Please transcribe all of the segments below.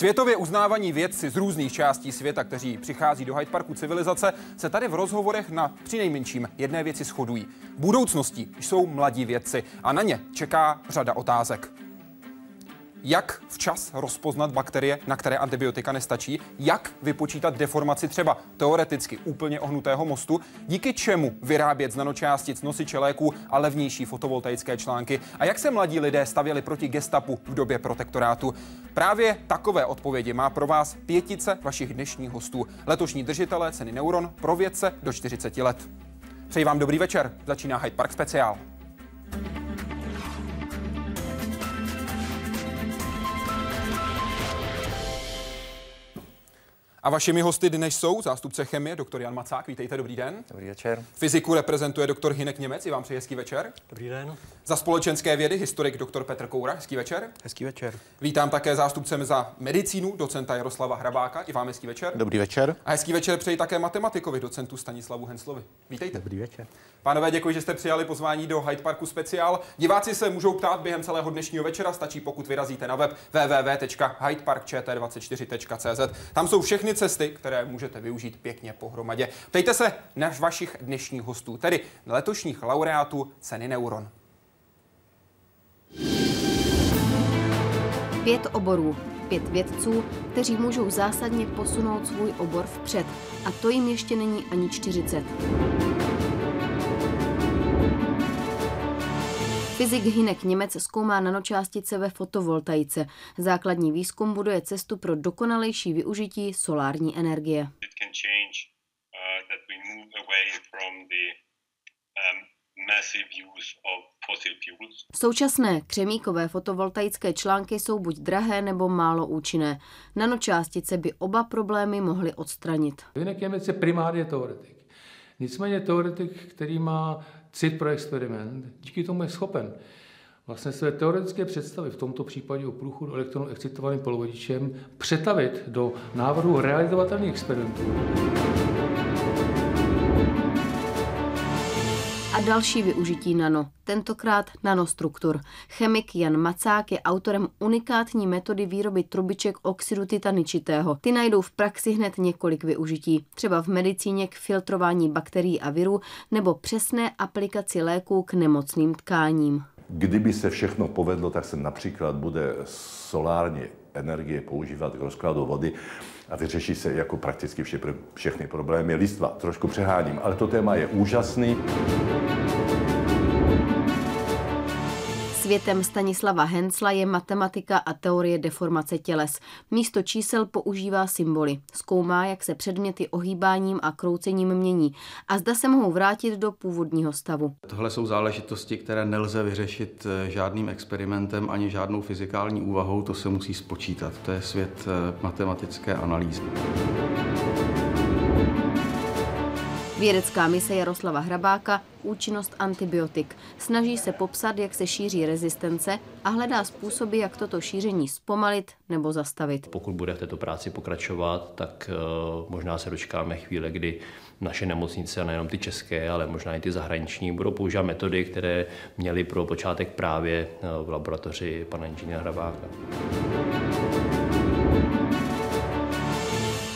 Světově uznávaní vědci z různých částí světa, kteří přichází do Hyde Parku civilizace, se tady v rozhovorech na přinejmenším jedné věci shodují. Budoucnosti jsou mladí vědci a na ně čeká řada otázek jak včas rozpoznat bakterie, na které antibiotika nestačí, jak vypočítat deformaci třeba teoreticky úplně ohnutého mostu, díky čemu vyrábět z nanočástic nosiče léků a levnější fotovoltaické články a jak se mladí lidé stavěli proti gestapu v době protektorátu. Právě takové odpovědi má pro vás pětice vašich dnešních hostů. Letošní držitelé ceny Neuron pro vědce do 40 let. Přeji vám dobrý večer. Začíná Hyde Park speciál. A vašimi hosty dnes jsou zástupce chemie, doktor Jan Macák. Vítejte, dobrý den. Dobrý večer. Fyziku reprezentuje doktor Hinek Němec. I vám přeji hezký večer. Dobrý den. Za společenské vědy historik doktor Petr Koura. Hezký večer. Hezký večer. Vítám také zástupcem za medicínu docenta Jaroslava Hrabáka. I vám hezký večer. Dobrý večer. A hezký večer přeji také matematikovi, docentu Stanislavu Henslovi. Vítejte. Dobrý večer. Pánové, děkuji, že jste přijali pozvání do Hyde Parku speciál. Diváci se můžou ptát během celého dnešního večera, stačí pokud vyrazíte na web www.hydeparkčt24.cz. Tam jsou všechny cesty, které můžete využít pěkně pohromadě. Ptejte se na vašich dnešních hostů, tedy letošních laureátů ceny Neuron. Pět oborů, pět vědců, kteří můžou zásadně posunout svůj obor vpřed. A to jim ještě není ani 40. Fyzik Hinek Němec zkoumá nanočástice ve fotovoltaice. Základní výzkum buduje cestu pro dokonalejší využití solární energie. Současné křemíkové fotovoltaické články jsou buď drahé nebo málo účinné. Nanočástice by oba problémy mohly odstranit. Hinek Němec je primárně teoretik. Nicméně teoretik, který má cit pro experiment, díky tomu je schopen vlastně své teoretické představy, v tomto případě o průchodu elektronu excitovaným polovodičem, přetavit do návrhu realizovatelných experimentů. A další využití nano, tentokrát nanostruktur. Chemik Jan Macák je autorem unikátní metody výroby trubiček oxidu titaničitého. Ty najdou v praxi hned několik využití, třeba v medicíně k filtrování bakterií a virů nebo přesné aplikaci léků k nemocným tkáním. Kdyby se všechno povedlo, tak se například bude solární energie používat k rozkladu vody a vyřeší se jako prakticky vše, všechny problémy lidstva. Trošku přeháním, ale to téma je úžasný. Světem Stanislava Hensla je matematika a teorie deformace těles. Místo čísel používá symboly. Zkoumá, jak se předměty ohýbáním a kroucením mění a zda se mohou vrátit do původního stavu. Tohle jsou záležitosti, které nelze vyřešit eh, žádným experimentem ani žádnou fyzikální úvahou, to se musí spočítat. To je svět eh, matematické analýzy. Vědecká mise Jaroslava Hrabáka účinnost antibiotik. Snaží se popsat, jak se šíří rezistence a hledá způsoby, jak toto šíření zpomalit nebo zastavit. Pokud bude v této práci pokračovat, tak uh, možná se dočkáme chvíle, kdy naše nemocnice, a nejenom ty české, ale možná i ty zahraniční, budou používat metody, které měly pro počátek právě eh, v laboratoři pana inženýra Hrabáka.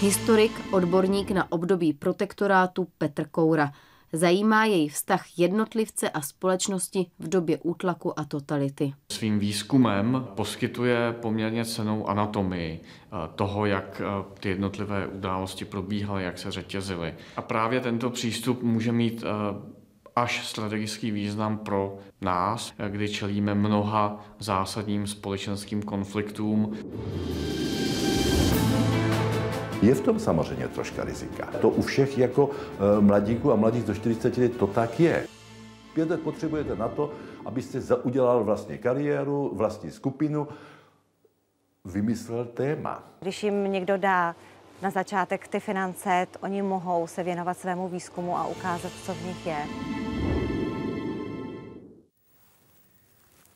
Historik, odborník na období protektorátu Petr Koura. Zajímá jej vztah jednotlivce a společnosti v době útlaku a totality. Svým výzkumem poskytuje poměrně cenou anatomii eh, toho, jak eh, ty jednotlivé události probíhaly, jak se řetězily. A právě tento přístup může mít eh, až strategický význam pro nás, kdy čelíme mnoha zásadním společenským konfliktům. Je v tom samozřejmě troška rizika. To u všech jako e, mladíků a mladých do 40 let to tak je. Pět let potřebujete na to, abyste udělal vlastně kariéru, vlastní skupinu, vymyslel téma. Když jim někdo dá na začátek ty finance, oni mohou se věnovat svému výzkumu a ukázat, co v nich je.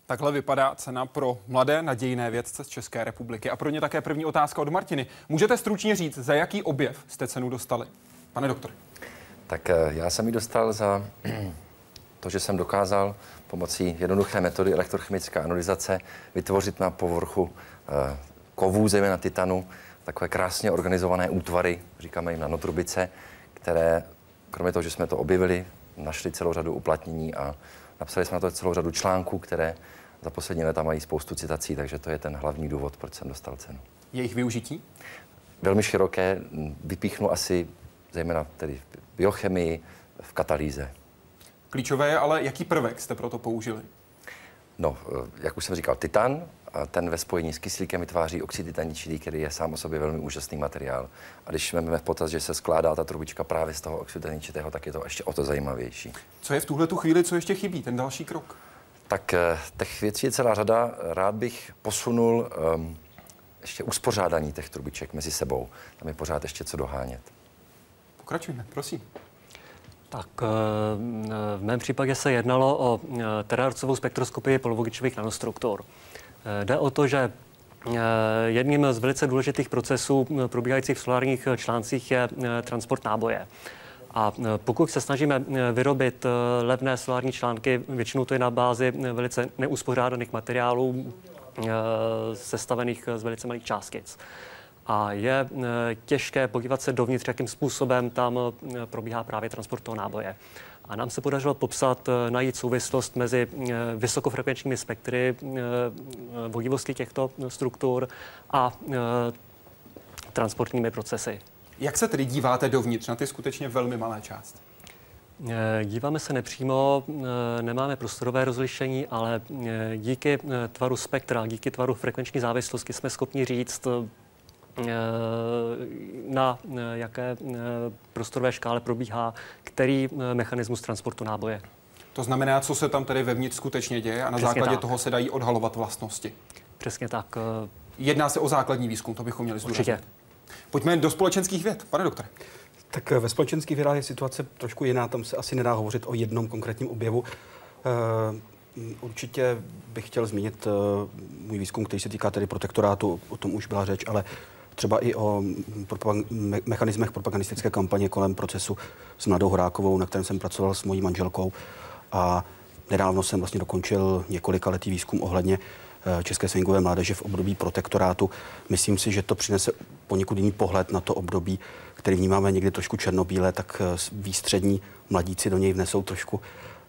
Takhle vypadá cena pro mladé nadějné vědce z České republiky. A pro ně také první otázka od Martiny. Můžete stručně říct, za jaký objev jste cenu dostali? Pane doktor. Tak eh, já jsem ji dostal za to, že jsem dokázal pomocí jednoduché metody elektrochemické analyzace vytvořit na povrchu eh, kovů, zejména titanu, takové krásně organizované útvary, říkáme jim nanotrubice, které, kromě toho, že jsme to objevili, našli celou řadu uplatnění a napsali jsme na to celou řadu článků, které za poslední léta mají spoustu citací, takže to je ten hlavní důvod, proč jsem dostal cenu. Jejich využití? Velmi široké, vypíchnu asi zejména tedy v biochemii, v katalýze. Klíčové je ale, jaký prvek jste pro to použili? No, jak už jsem říkal, titan, ten ve spojení s kyslíkem vytváří oxid titaničitý, který je sám o sobě velmi úžasný materiál. A když máme v potaz, že se skládá ta trubička právě z toho oxidu titaničitého, tak je to ještě o to zajímavější. Co je v tuhle tu chvíli, co ještě chybí, ten další krok? Tak eh, těch věcí je celá řada. Rád bych posunul um, ještě uspořádání těch trubiček mezi sebou. Tam je pořád ještě co dohánět. Pokračujme, prosím. Tak eh, v mém případě se jednalo o eh, terarcovou spektroskopii polovogičových nanostruktur. Jde o to, že jedním z velice důležitých procesů probíhajících v solárních článcích je transport náboje. A pokud se snažíme vyrobit levné solární články, většinou to je na bázi velice neuspořádaných materiálů, sestavených z velice malých částic. A je těžké podívat se dovnitř, jakým způsobem tam probíhá právě transport toho náboje. A nám se podařilo popsat, najít souvislost mezi vysokofrekvenčními spektry vodivosti těchto struktur a transportními procesy. Jak se tedy díváte dovnitř na ty skutečně velmi malé části? Díváme se nepřímo, nemáme prostorové rozlišení, ale díky tvaru spektra, díky tvaru frekvenční závislosti jsme schopni říct, na jaké prostorové škále probíhá který mechanismus transportu náboje. To znamená, co se tam tedy vevnitř skutečně děje a na Přesně základě tak. toho se dají odhalovat vlastnosti. Přesně tak. Jedná se o základní výzkum, to bychom měli zdůraznit. Určitě. Pojďme do společenských věd, pane doktore. Tak ve společenských vědách je situace trošku jiná, tam se asi nedá hovořit o jednom konkrétním objevu. Uh, určitě bych chtěl zmínit můj výzkum, který se týká tedy protektorátu, o tom už byla řeč, ale třeba i o propag- me- mechanismech propagandistické kampaně kolem procesu s Mladou Horákovou, na kterém jsem pracoval s mojí manželkou. A nedávno jsem vlastně dokončil několika letý výzkum ohledně Eh, české swingové mládeže v období protektorátu. Myslím si, že to přinese poněkud jiný pohled na to období, který vnímáme někdy trošku černobíle, tak eh, výstřední mladíci do něj vnesou trošku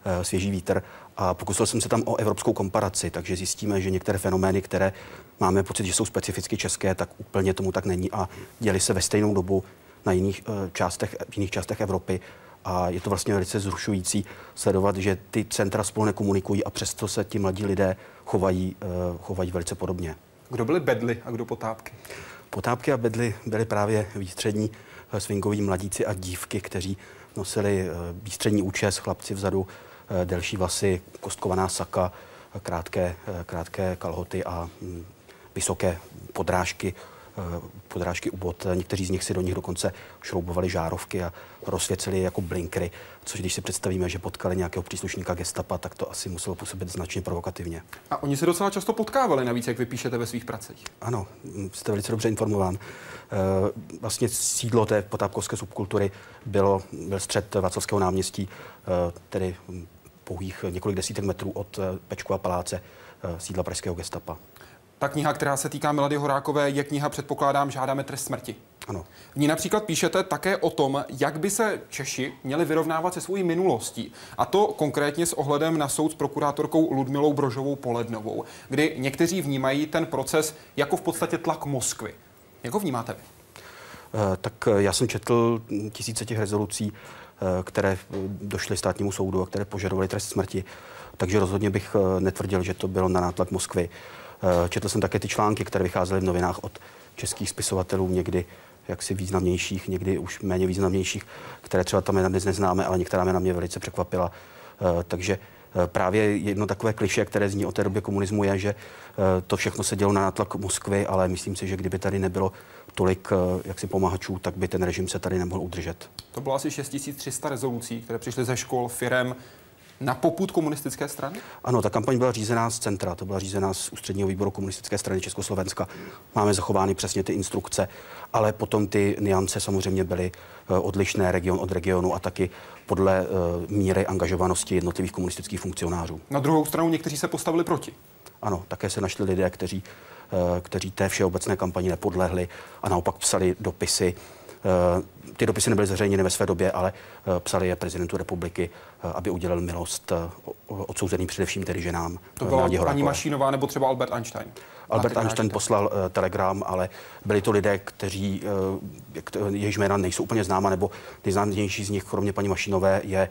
eh, svěží vítr. A pokusil jsem se tam o evropskou komparaci, takže zjistíme, že některé fenomény, které máme pocit, že jsou specificky české, tak úplně tomu tak není a děli se ve stejnou dobu na jiných částech, v jiných částech Evropy. A je to vlastně velice zrušující sledovat, že ty centra spolu nekomunikují a přesto se ti mladí lidé chovají, uh, chovají velice podobně. Kdo byli bedly a kdo potápky? Potápky a bedly byly právě výstřední uh, swingoví mladíci a dívky, kteří nosili výstřední účes, chlapci vzadu, delší vlasy, kostkovaná saka, krátké, krátké kalhoty a mm, vysoké podrážky Eh, podrážky u bot. Někteří z nich si do nich dokonce šroubovali žárovky a rozsvěcili je jako blinkry, což když si představíme, že potkali nějakého příslušníka gestapa, tak to asi muselo působit značně provokativně. A oni se docela často potkávali, navíc, jak vypíšete ve svých pracích. Ano, jste velice dobře informován. Eh, vlastně sídlo té potápkovské subkultury bylo, byl střed Václavského náměstí, eh, tedy pouhých několik desítek metrů od Pečkova paláce sídla pražského gestapa. Ta kniha, která se týká Milady Horákové, je kniha, předpokládám, žádáme trest smrti. Ano. V ní například píšete také o tom, jak by se Češi měli vyrovnávat se svojí minulostí. A to konkrétně s ohledem na soud s prokurátorkou Ludmilou Brožovou Polednovou, kdy někteří vnímají ten proces jako v podstatě tlak Moskvy. Jak ho vnímáte vy? Eh, tak eh, já jsem četl tisíce těch rezolucí, eh, které došly státnímu soudu a které požadovaly trest smrti. Takže rozhodně bych netvrdil, že to bylo na nátlak Moskvy. Eh, četl jsem také ty články, které vycházely v novinách od českých spisovatelů, někdy jaksi významnějších, někdy už méně významnějších, které třeba tam dnes neznáme, ale některá jména mě velice překvapila. Eh, takže eh, právě jedno takové kliše, které zní o té době komunismu, je, že to všechno se dělo na nátlak Moskvy, ale myslím si, že kdyby tady nebylo tolik jaksi pomáhačů, tak by ten režim se tady nemohl udržet. To bylo asi 6300 rezolucí, které přišly ze škol, firem, na poput komunistické strany? Ano, ta kampaň byla řízená z centra, to byla řízená z ústředního výboru komunistické strany Československa. Máme zachovány přesně ty instrukce, ale potom ty niance samozřejmě byly eh, odlišné region od regionu a taky podle uh, míry angažovanosti jednotlivých komunistických funkcionářů. Na druhou stranu někteří se postavili proti. Ano, také se našli lidé, kteří kteří té všeobecné kampani nepodlehli a naopak psali dopisy ty dopisy nebyly zveřejněny ve své době, ale psali je prezidentu republiky, aby udělal milost odsouzeným především tedy ženám. To byla paní Mašínová nebo třeba Albert Einstein. Albert Einstein poslal uh, telegram, ale byli to lidé, kteří, uh, jejichž jména nejsou úplně známa, nebo nejznámější z nich, kromě paní Mašinové, je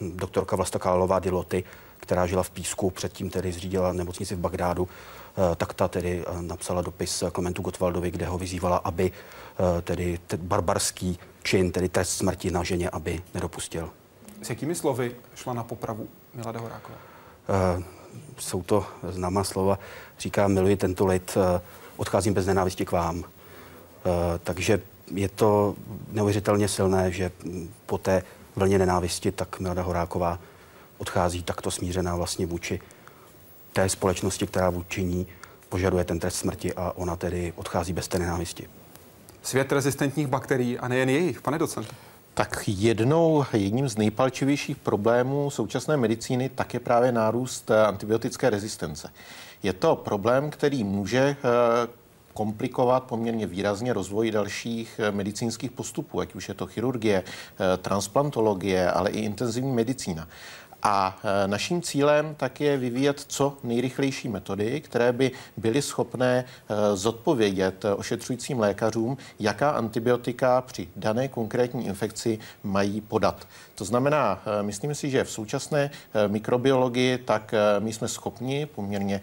uh, doktorka Vlasta Kálová Diloty, která žila v Písku, předtím tedy zřídila nemocnici v Bagdádu, uh, tak ta tedy uh, napsala dopis Klementu Gottwaldovi, kde ho vyzývala, aby tedy barbarský čin, tedy trest smrti na ženě, aby nedopustil. S jakými slovy šla na popravu Milada Horáková? Jsou to známá slova, říká, miluji tento lid, odcházím bez nenávisti k vám. Takže je to neuvěřitelně silné, že po té vlně nenávisti tak Milada Horáková odchází takto smířená vlastně vůči té společnosti, která vůči ní požaduje ten trest smrti a ona tedy odchází bez té nenávisti. Svět rezistentních bakterií a nejen jejich, pane docente. Tak jednou, jedním z nejpalčivějších problémů současné medicíny tak je právě nárůst eh, antibiotické rezistence. Je to problém, který může eh, komplikovat poměrně výrazně rozvoj dalších eh, medicínských postupů, ať už je to chirurgie, transplantologie, ale i intenzivní medicína. A e, naším cílem tak je vyvíjet co nejrychlejší metody, které by byly schopné e, zodpovědět ošetřujícím lékařům, jaká antibiotika při dané konkrétní infekci mají podat. To znamená, e, myslím si, že v současné mikrobiologii tak my jsme schopni poměrně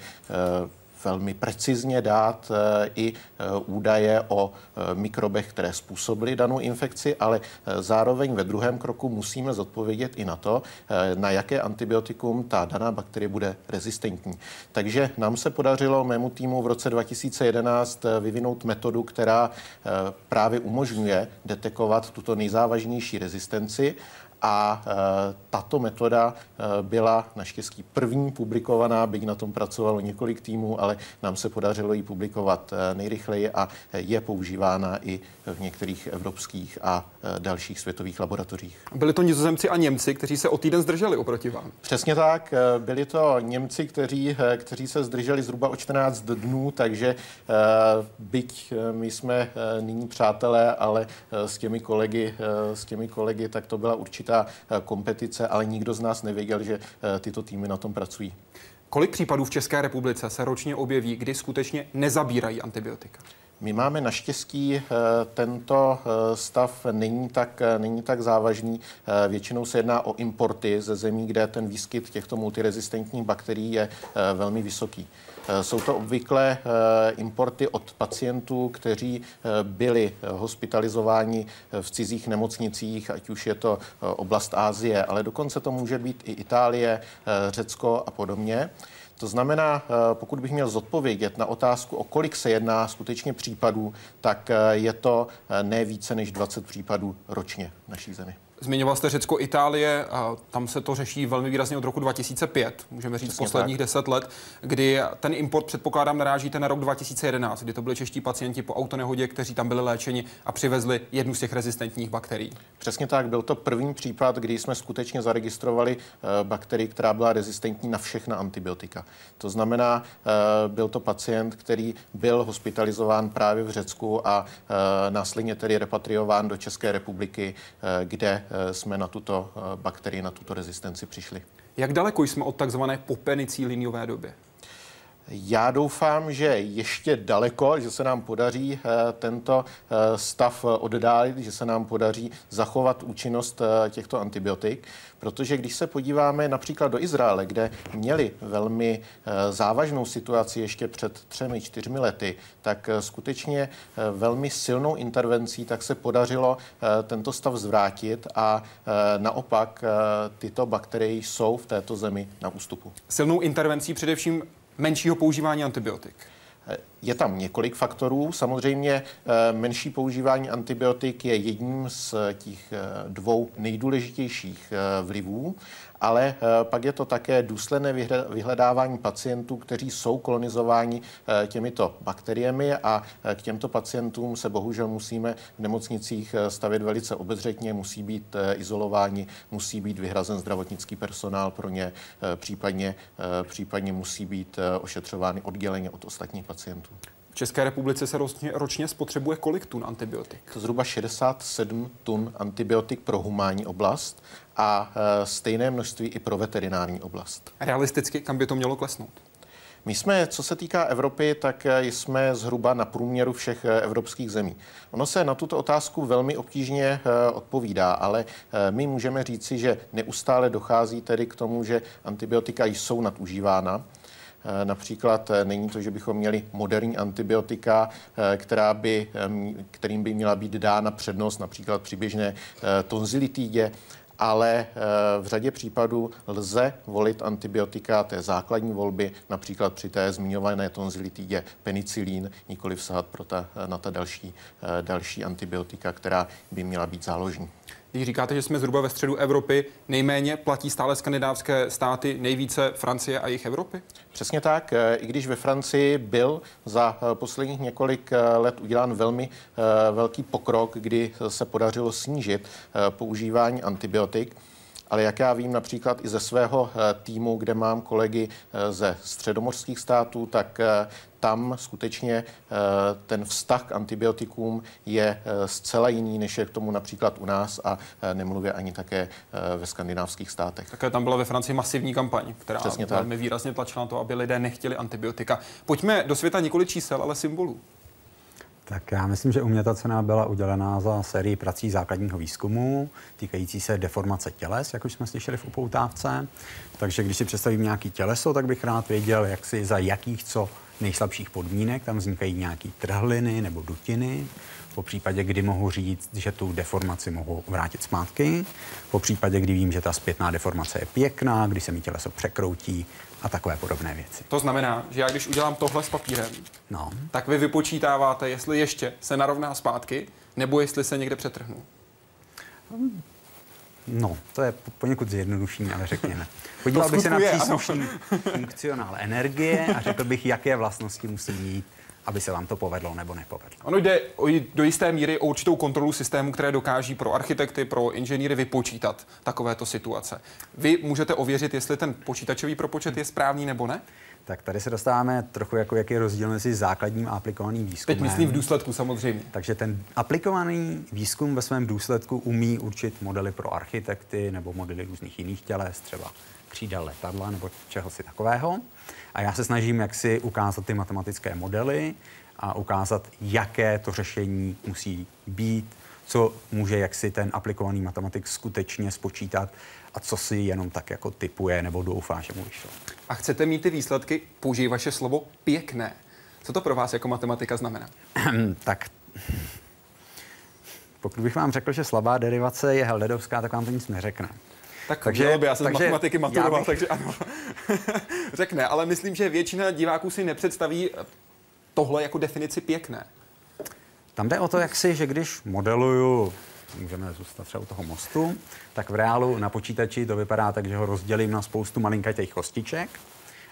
velmi precizně dát eh, i eh, údaje o eh, mikrobech, které způsobily danou infekci, ale zároveň ve druhém kroku musíme zodpovědět i na to, na jaké antibiotikum ta daná bakterie bude rezistentní. Takže nám se podařilo mému týmu v roce 2011 vyvinout metodu, která právě umožňuje detekovat tuto nejzávažnější rezistenci a e, tato metoda e, byla naštěstí první publikovaná, byť na tom pracovalo několik týmů, ale nám se podařilo ji publikovat e, nejrychleji a je používána i v některých evropských a dalších světových laboratořích. Byli to nizozemci a Němci, kteří se o týden zdrželi oproti vám? Přesně tak. Byli to Němci, kteří, kteří se zdrželi zhruba o 14 dnů, takže byť my jsme nyní přátelé, ale s těmi kolegy, s těmi kolegy tak to byla určitá určitá eh, kompetice, ale nikdo z nás nevěděl, že eh, tyto týmy na tom pracují. Kolik případů v České republice se ročně objeví, kdy skutečně nezabírají antibiotika? My máme naštěstí eh, tento stav není tak, není tak závažný. Většinou se jedná o importy ze zemí, kde ten výskyt těchto multirezistentních bakterií je velmi vysoký. Eh, jsou to obvykle eh, importy od pacientů, kteří eh, byli hospitalizováni v cizích nemocnicích, ať už je to oblast Ázie, ale dokonce to může být i Itálie, Řecko a podobně. To znamená, pokud bych měl zodpovědět na otázku, o kolik se jedná skutečně případů, tak je to ne více než 20 případů ročně v naší zemi. Zmiňoval jste Řecko, Itálie, a tam se to řeší velmi výrazně od roku 2005, můžeme říct Přesně posledních deset let, kdy ten import, předpokládám, narážíte na rok 2011, kdy to byli čeští pacienti po autonehodě, kteří tam byli léčeni a přivezli jednu z těch rezistentních bakterií. Přesně tak, byl to první případ, kdy jsme skutečně zaregistrovali eh, bakterii, která byla rezistentní na všechna antibiotika. To znamená, eh, byl to pacient, který byl hospitalizován právě v Řecku a eh, následně tedy repatriován do České republiky, kde jsme na tuto eh, bakterii, na tuto rezistenci přišli. Jak daleko jsme od takzvané popeniciliniové doby? Já doufám, že ještě daleko, že se nám podaří eh, tento stav oddálit, že se nám podaří zachovat účinnost těchto antibiotik, protože když se podíváme například do Izraele, kde měli velmi eh, závažnou situaci ještě před třemi, čtyřmi lety, tak eh, skutečně eh, velmi silnou intervencí tak se podařilo tento stav zvrátit a naopak tyto bakterie jsou v této zemi na ústupu. Silnou intervencí především menšího používání antibiotik. Je tam několik faktorů. Samozřejmě eh, menší používání antibiotik je jedním z těch eh, dvou nejdůležitějších vlivů ale eh, pak je to také důsledné vyhledávání pacientů, kteří jsou kolonizováni eh, těmito bakteriemi a eh, k těmto pacientům se bohužel musíme v nemocnicích stavit velice obezřetně, musí být izolováni, musí být vyhrazen zdravotnický personál pro ně, případně, případně musí být ošetřovány odděleně od ostatních pacientů. V České republice se ročně, ročně spotřebuje kolik tun antibiotik? Zhruba 67 tun antibiotik pro humánní oblast a e, stejné množství i pro veterinární oblast. Realisticky, kam by to mělo klesnout? My jsme, co se týká Evropy, tak e, jsme zhruba na průměru všech e, evropských zemí. Ono se na tuto otázku velmi obtížně odpovídá, ale my můžeme říci, že neustále dochází tedy k tomu, že antibiotika jsou nadužívána. Eh, například eh, není to, že bychom měli moderní antibiotika, eh, která by, kterým by měla být dána přednost například při běžné ale v řadě případů lze volit antibiotika té základní volby, například při té zmiňované tonzilitidě penicilín, nikoli vsahat pro ta, na ta další, další antibiotika, která by měla být záložní. Když říkáte, že jsme zhruba ve středu Evropy, nejméně platí stále skandinávské státy, nejvíce Francie a jejich Evropy? Přesně tak. E, I když ve Francii byl za e, posledních několik e, let udělán velmi velký pokrok, kdy se podařilo snížit používání antibiotik, ale jak já vím například i ze svého týmu, kde mám kolegy ze středomorských států, tak tam skutečně eh, ten vztah k antibiotikům je eh, zcela jiný, než je k tomu například u nás a eh, nemluvě ani také ve skandinávských státech. Také tam byla ve Francii masivní kampaň, která Přesně velmi tak. výrazně tlačila na to, aby lidé nechtěli antibiotika. Pojďme do světa několik čísel, ale symbolů. Tak já myslím, že u mě ta cena byla udělená za sérii prací základního výzkumu týkající se deformace těles, jak už jsme slyšeli v upoutávce. Takže když si představím nějaký těleso, tak bych rád věděl, jak si za jakých co nejslabších podmínek, tam vznikají nějaké trhliny nebo dutiny, po případě, kdy mohu říct, že tu deformaci mohu vrátit zpátky, po případě, kdy vím, že ta zpětná deformace je pěkná, kdy se mi těleso překroutí a takové podobné věci. To znamená, že já když udělám tohle s papírem, no. tak vy vypočítáváte, jestli ještě se narovná zpátky, nebo jestli se někde přetrhnu. No, to je poněkud zjednodušení, ale řekněme. Podíval bych se na příslušný funkcionál energie a řekl bych, jaké vlastnosti musí mít, aby se vám to povedlo nebo nepovedlo. Ono jde o, do jisté míry o určitou kontrolu systému, které dokáží pro architekty, pro inženýry vypočítat takovéto situace. Vy můžete ověřit, jestli ten počítačový propočet je správný nebo ne? Tak tady se dostáváme trochu jako, jaký je rozdíl mezi základním a aplikovaným výzkumem. Teď myslím v důsledku samozřejmě. Takže ten aplikovaný výzkum ve svém důsledku umí určit modely pro architekty nebo modely různých jiných těles, třeba křídel letadla nebo čeho si takového. A já se snažím jak si ukázat ty matematické modely a ukázat, jaké to řešení musí být, co může jaksi ten aplikovaný matematik skutečně spočítat a co si jenom tak jako typuje nebo doufá, že mu vyšlo. A chcete mít ty výsledky, použij vaše slovo pěkné. Co to pro vás jako matematika znamená? tak pokud bych vám řekl, že slabá derivace je Heldedovská, tak vám to nic neřekne. Tak takže, by, já jsem takže, z matematiky maturoval, bych... takže ano. Řekne, ale myslím, že většina diváků si nepředstaví tohle jako definici pěkné. Tam jde o to, jak si, že když modeluju můžeme zůstat třeba u toho mostu, tak v reálu na počítači to vypadá tak, že ho rozdělím na spoustu malinkatých kostiček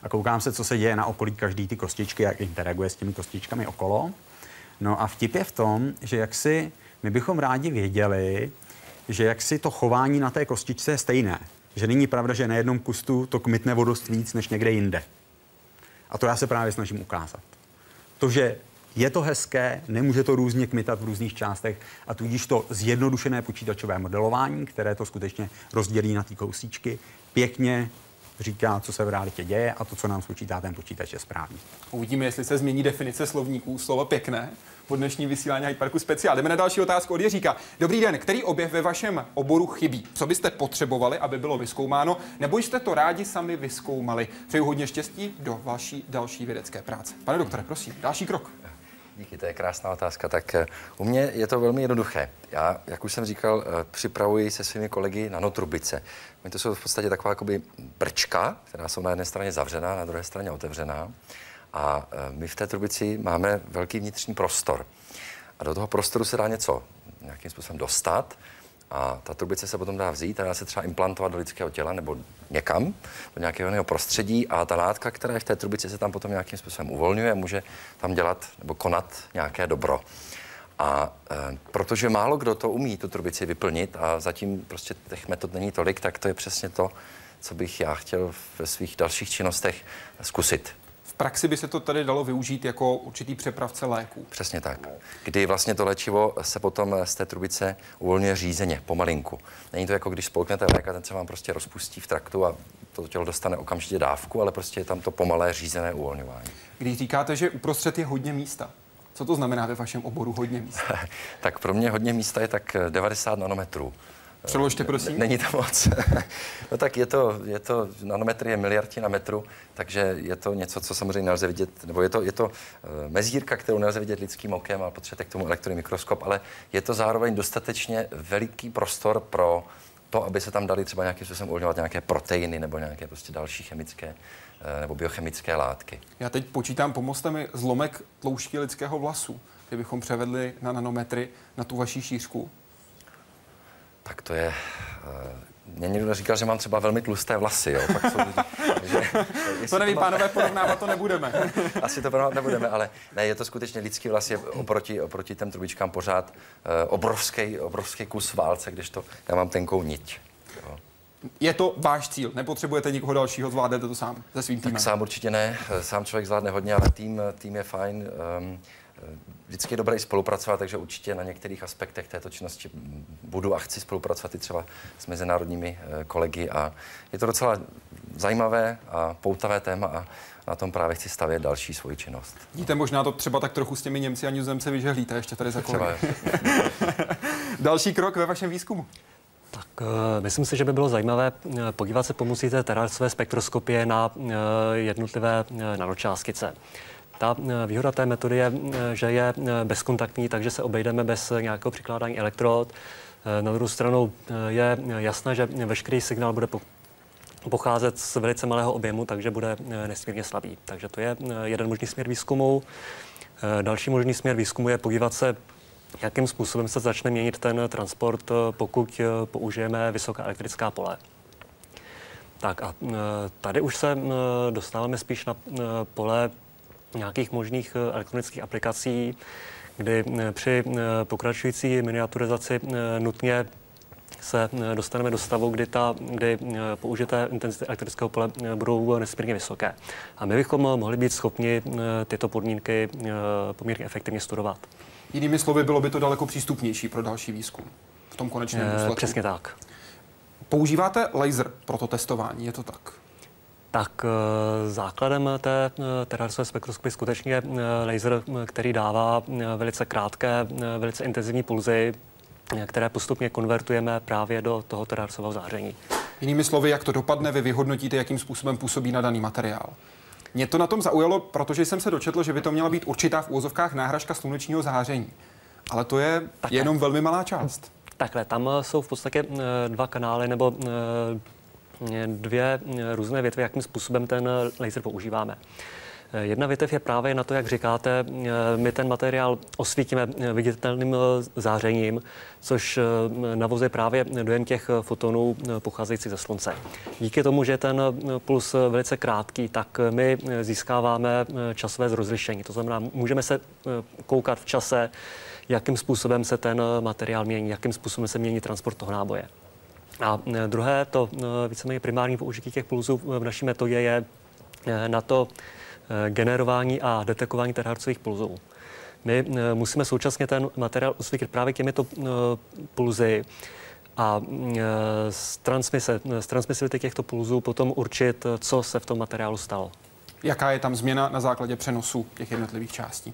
a koukám se, co se děje na okolí každý ty kostičky, jak interaguje s těmi kostičkami okolo. No a vtip je v tom, že jak si my bychom rádi věděli, že jak si to chování na té kostičce je stejné. Že není pravda, že na jednom kustu to kmitne vodost víc než někde jinde. A to já se právě snažím ukázat. To, že je to hezké, nemůže to různě kmitat v různých částech a tudíž to zjednodušené počítačové modelování, které to skutečně rozdělí na ty kousíčky, pěkně říká, co se v realitě děje a to, co nám spočítá ten počítač, je správně. Uvidíme, jestli se změní definice slovníků slova pěkné po dnešní vysílání Hyde Parku speciál. Jdeme na další otázku od Jiříka. Dobrý den, který objev ve vašem oboru chybí? Co byste potřebovali, aby bylo vyskoumáno, nebo jste to rádi sami vyskoumali? Přeju hodně štěstí do vaší další vědecké práce. Pane doktore, prosím, další krok. Díky, to je krásná otázka. Tak eh, u mě je to velmi jednoduché. Já, jak už jsem říkal, eh, připravuji se svými kolegy nanotrubice. My to jsou v podstatě taková jakoby brčka, která jsou na jedné straně zavřená, na druhé straně otevřená. A my v té trubici máme velký vnitřní prostor. A do toho prostoru se dá něco nějakým způsobem dostat. A ta trubice se potom dá vzít a dá se třeba implantovat do lidského těla nebo někam, do nějakého jiného prostředí a ta látka, která je v té trubici, se tam potom nějakým způsobem uvolňuje, může tam dělat nebo konat nějaké dobro. A e, protože málo kdo to umí, tu trubici vyplnit a zatím prostě těch metod není tolik, tak to je přesně to, co bych já chtěl ve svých dalších činnostech zkusit. V praxi by se to tady dalo využít jako určitý přepravce léků. Přesně tak. Kdy vlastně to léčivo se potom z té trubice uvolňuje řízeně, pomalinku. Není to jako když spolknete lék a ten se vám prostě rozpustí v traktu a to tělo dostane okamžitě dávku, ale prostě je tam to pomalé řízené uvolňování. Když říkáte, že uprostřed je hodně místa, co to znamená ve vašem oboru hodně místa? tak pro mě hodně místa je tak 90 nanometrů. Přeložte, prosím. Není to moc. no tak je to, je to, nanometr je miliardina metru, takže je to něco, co samozřejmě nelze vidět, nebo je to, je to eh, mezírka, kterou nelze vidět lidským okem a potřebujete k tomu elektronný mikroskop, ale je to zároveň dostatečně veliký prostor pro to, aby se tam dali třeba nějakým způsobem uvolňovat nějaké proteiny nebo nějaké prostě další chemické eh, nebo biochemické látky. Já teď počítám, pomozte mi zlomek tloušťky lidského vlasu, kdybychom převedli na nanometry na tu vaší šířku tak to je... Uh, mě někdo říkal, že mám třeba velmi tlusté vlasy, jo. Pak jsou lidi, že, to neví, pánové, porovnávat to nebudeme. Asi to porovnávat nebudeme, ale ne, je to skutečně lidský vlas, je oproti, oproti těm trubičkám pořád uh, obrovský, obrovský kus válce, když to já mám tenkou niť. Jo. Je to váš cíl? Nepotřebujete nikoho dalšího, zvládnete to sám se svým týmem? Tak sám určitě ne, sám člověk zvládne hodně, ale tým, tým je fajn. Um, vždycky je dobré i spolupracovat, takže určitě na některých aspektech této činnosti budu a chci spolupracovat i třeba s mezinárodními eh, kolegy a je to docela zajímavé a poutavé téma a na tom právě chci stavět další svoji činnost. Vidíte, možná to třeba tak trochu s těmi Němci a Nizozemci vyžehlíte ještě tady za kolegy. další krok ve vašem výzkumu. Tak uh, myslím si, že by bylo zajímavé uh, podívat se pomocí té terarsové spektroskopie na jednotlivé nanočástice. Ta eh, výhoda té metody je, eh, že je eh, bezkontaktní, takže se obejdeme bez nějakého přikládání elektrod. Na druhou stranu je jasné, že veškerý signál bude pocházet z velice malého objemu, takže bude nesmírně slabý. Takže to je jeden možný směr výzkumu. Další možný směr výzkumu je podívat se, jakým způsobem se začne měnit ten transport, pokud použijeme vysoká elektrická pole. Tak a tady už se dostáváme spíš na pole nějakých možných eh, elektronických aplikací, kdy eh, při eh, pokračující miniaturizaci nutně se dostaneme do stavu, kdy, ta, kdy použité intenzity elektrického pole budou nesmírně vysoké. A my bychom mohli být schopni tyto podmínky poměrně efektivně studovat. Jinými slovy, bylo by to daleko přístupnější pro další výzkum v tom konečném důsledku. Přesně tak. Používáte laser pro to testování, je to tak? Tak eh, základem té eh, terarsové spektroskopy skutečně eh, laser, který dává velice krátké, velice intenzivní pulzy, které postupně konvertujeme právě do toho terarsového záření. Jinými slovy, jak to dopadne, vy vyhodnotíte, jakým způsobem působí na daný materiál. Mě to na tom zaujalo, protože jsem se dočetl, že by to měla být určitá v úvozovkách náhražka slunečního záření. Ale to je Takhle. jenom velmi malá část. Takhle, tam jsou v podstatě dva kanály nebo dvě různé větvy, jakým způsobem ten laser používáme. Jedna větev je právě na to, jak říkáte, my ten materiál osvítíme viditelným zářením, což navozuje právě dojem těch fotonů pocházejících ze slunce. Díky tomu, že ten puls velice krátký, tak my získáváme časové zrozlišení. To znamená, můžeme se koukat v čase, jakým způsobem se ten materiál mění, jakým způsobem se mění transport toho náboje. A e, druhé, to e, víceméně primární použití těch pulzů v naší metodě je e, na to generování a detekování terharcových pulzů. My musíme současně ten materiál osvítit právě těmito pulzy a z, transmise, z transmisivity těchto pulzů potom určit, co se v tom materiálu stalo. Jaká je tam změna na základě přenosu těch jednotlivých částí?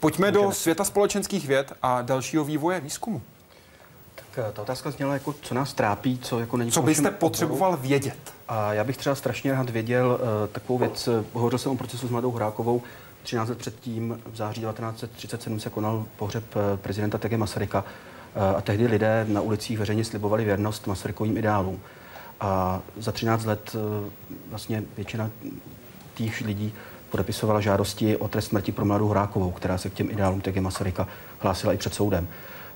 Pojďme Můžeme. do světa společenských věd a dalšího vývoje výzkumu. Eh, ta otázka zněla, jako, co nás trápí, co jako není... Co byste potřeboval vědět? A já bych třeba strašně rád věděl uh, takovou věc. Hovořil jsem o procesu s Mladou Hrákovou. 13 let předtím, v září 1937, se konal pohřeb eh, prezidenta T.G. Masaryka. Uh, a tehdy lidé na ulicích veřejně slibovali věrnost Masarykovým ideálům. A za 13 let uh, vlastně většina těch lidí podepisovala žádosti o trest smrti pro mladou Hrákovou, která se k těm ideálům TG Masaryka hlásila i před soudem.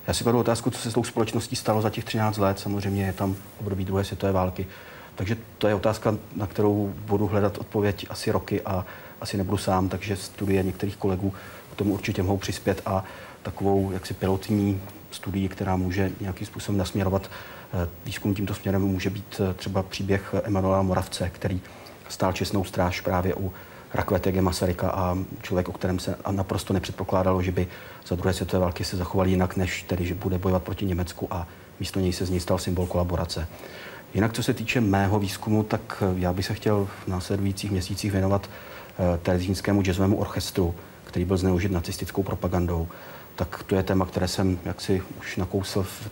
Já si kladu otázku, co se s tou společností stalo za těch 13 let. Samozřejmě je tam období druhé světové války. Takže to je otázka, na kterou budu hledat odpověď asi roky a asi nebudu sám, takže studie některých kolegů k tomu určitě mohou přispět a takovou jaksi pilotní studii, která může nějakým způsobem nasměrovat eh, výzkum tímto směrem, může být eh, třeba příběh Emanuela Moravce, který stál čestnou stráž právě u rakve Masaryka a člověk, o kterém se naprosto nepředpokládalo, že by za druhé světové války se zachoval jinak, než tedy, že bude bojovat proti Německu a místo něj se z něj stal symbol kolaborace. Jinak, co se týče mého výzkumu, tak já bych se chtěl v následujících měsících věnovat eh, Terezínskému jazzovému orchestru, který byl zneužit nacistickou propagandou. Tak to je téma, které jsem jaksi už nakousl v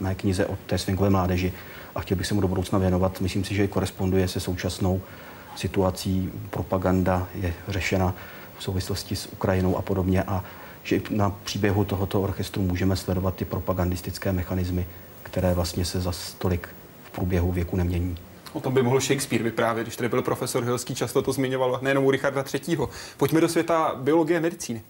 mé knize o té swingové mládeži a chtěl bych se mu do budoucna věnovat. Myslím si, že i koresponduje se současnou situací. Propaganda je řešena v souvislosti s Ukrajinou a podobně a že na příběhu tohoto orchestru můžeme sledovat ty propagandistické mechanismy, které vlastně se za tolik v průběhu věku nemění. O tom by mohl Shakespeare vyprávět, když tady byl profesor Hilský, často to zmiňoval, nejenom u Richarda III. Pojďme do světa biologie a medicíny.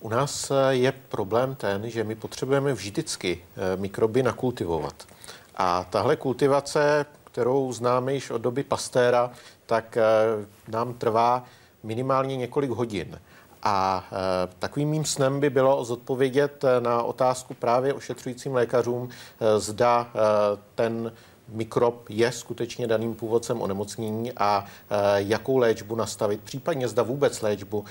U nás je problém ten, že my potřebujeme vždycky eh, mikroby nakultivovat. A tahle kultivace, kterou známe již od doby Pastéra, tak eh, nám trvá minimálně několik hodin. A e, takovým mým snem by bylo zodpovědět na otázku právě ošetřujícím lékařům, e, zda e, ten mikrob je skutečně daným původcem onemocnění a jakou léčbu nastavit, případně zda vůbec léčbu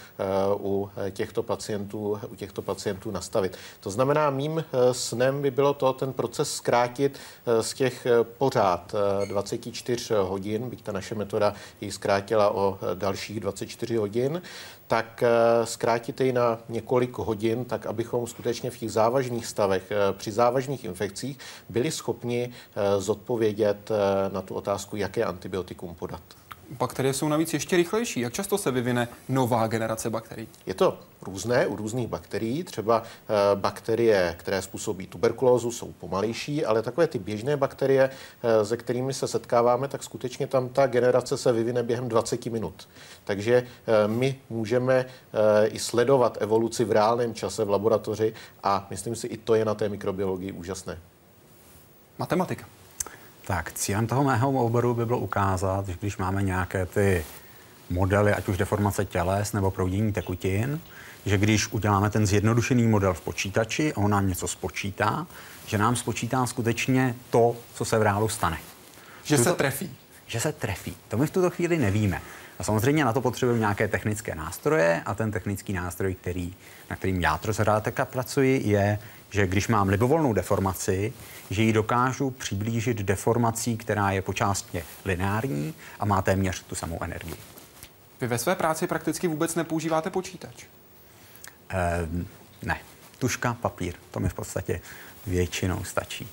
u těchto pacientů, u těchto pacientů nastavit. To znamená, mým snem by bylo to ten proces zkrátit z těch pořád 24 hodin, byť ta naše metoda ji zkrátila o dalších 24 hodin, tak zkrátit ji na několik hodin, tak abychom skutečně v těch závažných stavech, při závažných infekcích byli schopni zodpovědět eh, na tu otázku, jaké antibiotikum podat. Bakterie jsou navíc ještě rychlejší. Jak často se vyvine nová generace bakterií? Je to různé u různých bakterií. Třeba eh, bakterie, které způsobí tuberkulózu, jsou pomalejší, ale takové ty běžné bakterie, eh, se kterými se setkáváme, tak skutečně tam ta generace se vyvine během 20 minut. Takže my můžeme i sledovat evoluci v reálném čase v laboratoři a myslím si, i to je na té mikrobiologii úžasné. Matematika. Tak cílem toho mého oboru by bylo ukázat, že když máme nějaké ty modely, ať už deformace těles nebo proudění tekutin, že když uděláme ten zjednodušený model v počítači a on nám něco spočítá, že nám spočítá skutečně to, co se v reálu stane. Že Tuto, se trefí. Že se trefí. To my v tuto chvíli nevíme. A samozřejmě na to potřebujeme nějaké technické nástroje a ten technický nástroj, který, na kterým já trošku pracuji, je, že když mám libovolnou deformaci, že ji dokážu přiblížit deformací, která je počástně lineární a má téměř tu samou energii. Vy ve své práci prakticky vůbec nepoužíváte počítač? E, ne. Tuška, papír, to mi v podstatě většinou stačí.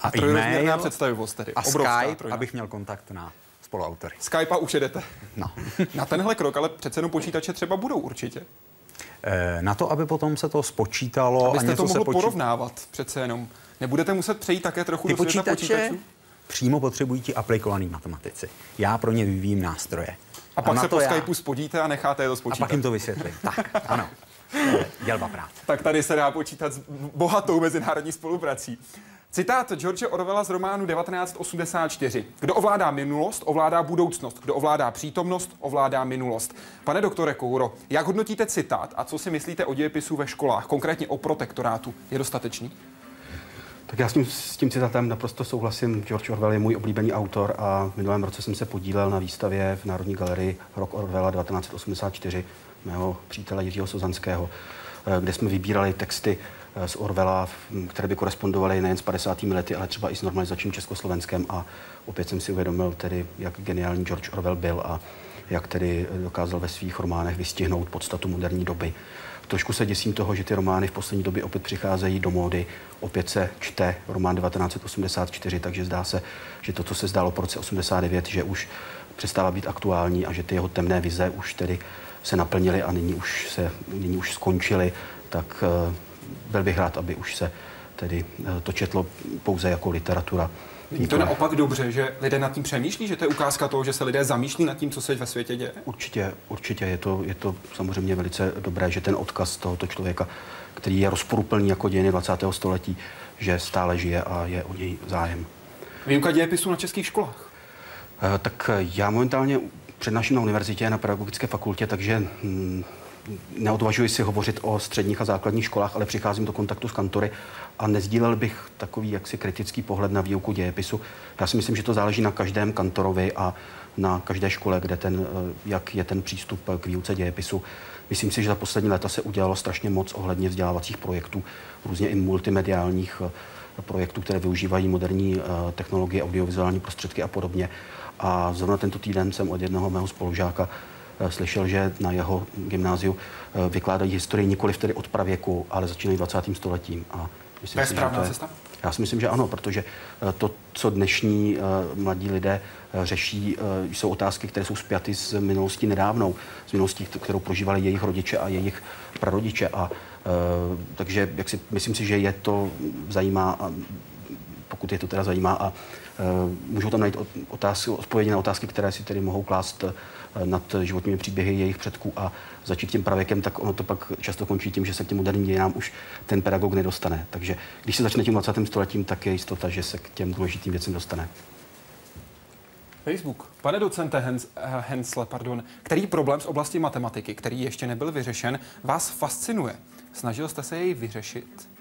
A, a e-mail představivost tedy. A Obrovská Skype, trojná. abych měl kontakt na spoluautory. Skype a už jedete. No. na tenhle krok ale přece jenom počítače třeba budou určitě. E, na to, aby potom se to spočítalo Abyste a něco to mohl se počí... porovnávat přece jenom. Nebudete muset přejít také trochu Ty do světa počítačů? přímo potřebují ti aplikovaný matematici. Já pro ně vyvíjím nástroje. A, a pak se po já... Skypeu spodíte a necháte je to spočítat. A pak jim to vysvětlím. tak, ano. Dělba práce. Tak tady se dá počítat s bohatou mezinárodní spoluprací. Citát George Orwella z románu 1984. Kdo ovládá minulost, ovládá budoucnost. Kdo ovládá přítomnost, ovládá minulost. Pane doktore Kouro, jak hodnotíte citát a co si myslíte o dějepisu ve školách, konkrétně o protektorátu? Je dostatečný? Tak já s tím, s tím citátem naprosto souhlasím. George Orwell je můj oblíbený autor a v minulém roce jsem se podílel na výstavě v Národní galerii Rok Orwella 1984 mého přítele Jiřího Sozanského, eh, kde jsme vybírali texty z Orwella, které by korespondovaly nejen s 50. lety, ale třeba i s normalizačním Československem a opět jsem si uvědomil tedy, jak geniální George Orwell byl a jak tedy dokázal ve svých románech vystihnout podstatu moderní doby. Trošku se děsím toho, že ty romány v poslední době opět přicházejí do módy. Opět se čte román 1984, takže zdá se, že to, co se zdálo po roce 89, že už přestává být aktuální a že ty jeho temné vize už tedy se naplnily a nyní už, se, nyní už skončily, tak uh, byl bych rád, aby už se tedy uh, to četlo pouze jako literatura Není to naopak dobře, že lidé nad tím přemýšlí, že to je ukázka toho, že se lidé zamýšlí nad tím, co se ve světě děje? Určitě, určitě je to, je to samozřejmě velice dobré, že ten odkaz tohoto člověka, který je rozporuplný jako dějiny 20. století, že stále žije a je o něj zájem. Výuka dějepisu na českých školách? Eh, tak já momentálně přednáším na univerzitě, na pedagogické fakultě, takže hm, neodvažuji si hovořit o středních a základních školách, ale přicházím do kontaktu s kantory a nezdílel bych takový jaksi kritický pohled na výuku dějepisu. Já si myslím, že to záleží na každém kantorovi a na každé škole, kde ten, eh, jak je ten přístup k výuce dějepisu. Myslím si, že za poslední léta se udělalo strašně moc ohledně vzdělávacích projektů, různě i multimediálních eh, projektů, které využívají moderní eh, technologie, audiovizuální prostředky a podobně. A zrovna tento týden jsem od jednoho mého spolužáka slyšel, že na jeho gymnáziu vykládají historii nikoli tedy od pravěku, ale začínají 20. stoletím. A Myslím to je správná to je, cesta? Já si myslím, že ano, protože eh, to, co dnešní mladí lidé řeší, jsou otázky, které jsou spjaty s minulostí nedávnou, s minulostí, kterou prožívali jejich rodiče a jejich prarodiče. A, takže jak si, myslím si, že je to zajímá, a, pokud je to teda zajímá a můžou tam najít otázky, odpovědi na otázky, které si tedy mohou klást nad životními příběhy jejich předků a začít tím pravěkem, tak ono to pak často končí tím, že se k těm moderním dějinám už ten pedagog nedostane. Takže když se začne tím 20. stoletím, tak je jistota, že se k těm důležitým věcem dostane. Facebook. Pane docente Hens, eh, Hensle, pardon, který problém z oblasti matematiky, který ještě nebyl vyřešen, vás fascinuje? Snažil jste se jej vyřešit?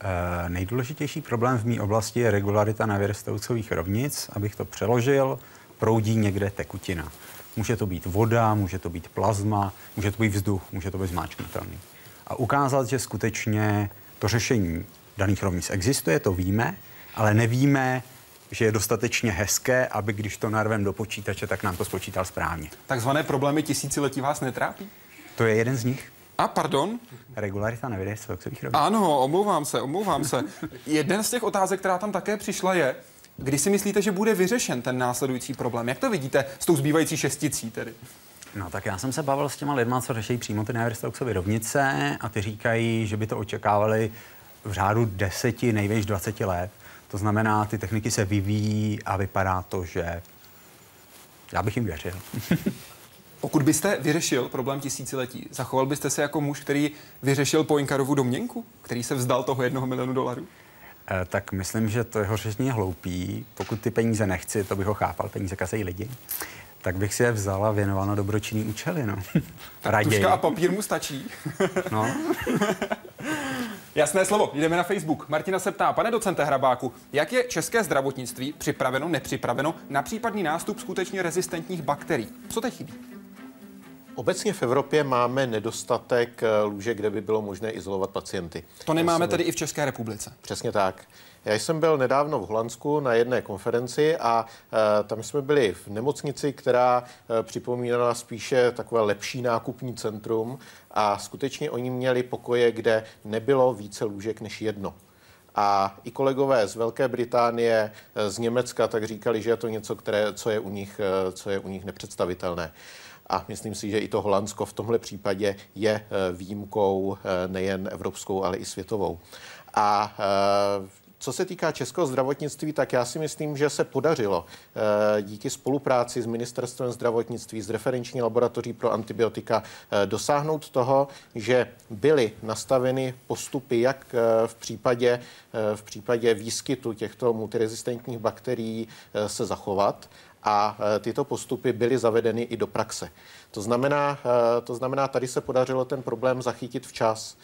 E, nejdůležitější problém v mé oblasti je regularita na vyrostoucových rovnic. Abych to přeložil, proudí někde tekutina. Může to být voda, může to být plazma, může to být vzduch, může to být zmáčknutelný. A ukázat, že skutečně to řešení daných rovnic existuje, to víme, ale nevíme, že je dostatečně hezké, aby když to narvem do počítače, tak nám to spočítal správně. Takzvané problémy tisíciletí vás netrápí? To je jeden z nich. A pardon? Regularita nevědě rovnic. Ano, omlouvám se, omlouvám se. Jeden z těch otázek, která tam také přišla, je, Kdy si myslíte, že bude vyřešen ten následující problém? Jak to vidíte s tou zbývající šesticí tedy? No tak já jsem se bavil s těma lidma, co řeší přímo ty Navier-Stokesovy rovnice a ty říkají, že by to očekávali v řádu deseti, největší 20 let. To znamená, ty techniky se vyvíjí a vypadá to, že já bych jim věřil. Pokud byste vyřešil problém tisíciletí, zachoval byste se jako muž, který vyřešil Poinkarovu domněnku, který se vzdal toho jednoho milionu dolarů? Eh, tak myslím, že to jeho řešení je hloupý. Pokud ty peníze nechci, to bych ho chápal, peníze kasejí lidi, tak bych si je vzal a věnoval na dobročinný účely. No. Tak Raději. tuška a papír mu stačí. no. Jasné slovo, jdeme na Facebook. Martina se ptá, pane docente Hrabáku, jak je české zdravotnictví připraveno, nepřipraveno na případný nástup skutečně rezistentních bakterií? Co teď chybí? Obecně v Evropě máme nedostatek eh, lůžek, kde by bylo možné izolovat pacienty. To nemáme jsem... tedy i v České republice. Přesně tak. Já jsem byl nedávno v Holandsku na jedné konferenci a e, tam jsme byli v nemocnici, která e, připomínala spíše takové lepší nákupní centrum a skutečně oni měli pokoje, kde nebylo více lůžek než jedno. A i kolegové z Velké Británie, z Německa, tak říkali, že je to něco, které, co, je u nich, co je u nich nepředstavitelné. A myslím si, že i to Holandsko v tomhle případě je eh, výjimkou eh, nejen evropskou, ale i světovou. A eh, co se týká českého zdravotnictví, tak já si myslím, že se podařilo díky spolupráci s Ministerstvem zdravotnictví, s referenční laboratoří pro antibiotika dosáhnout toho, že byly nastaveny postupy, jak v případě, v případě výskytu těchto multirezistentních bakterií se zachovat a e, tyto postupy byly zavedeny i do praxe. To znamená, e, to znamená, tady se podařilo ten problém zachytit včas.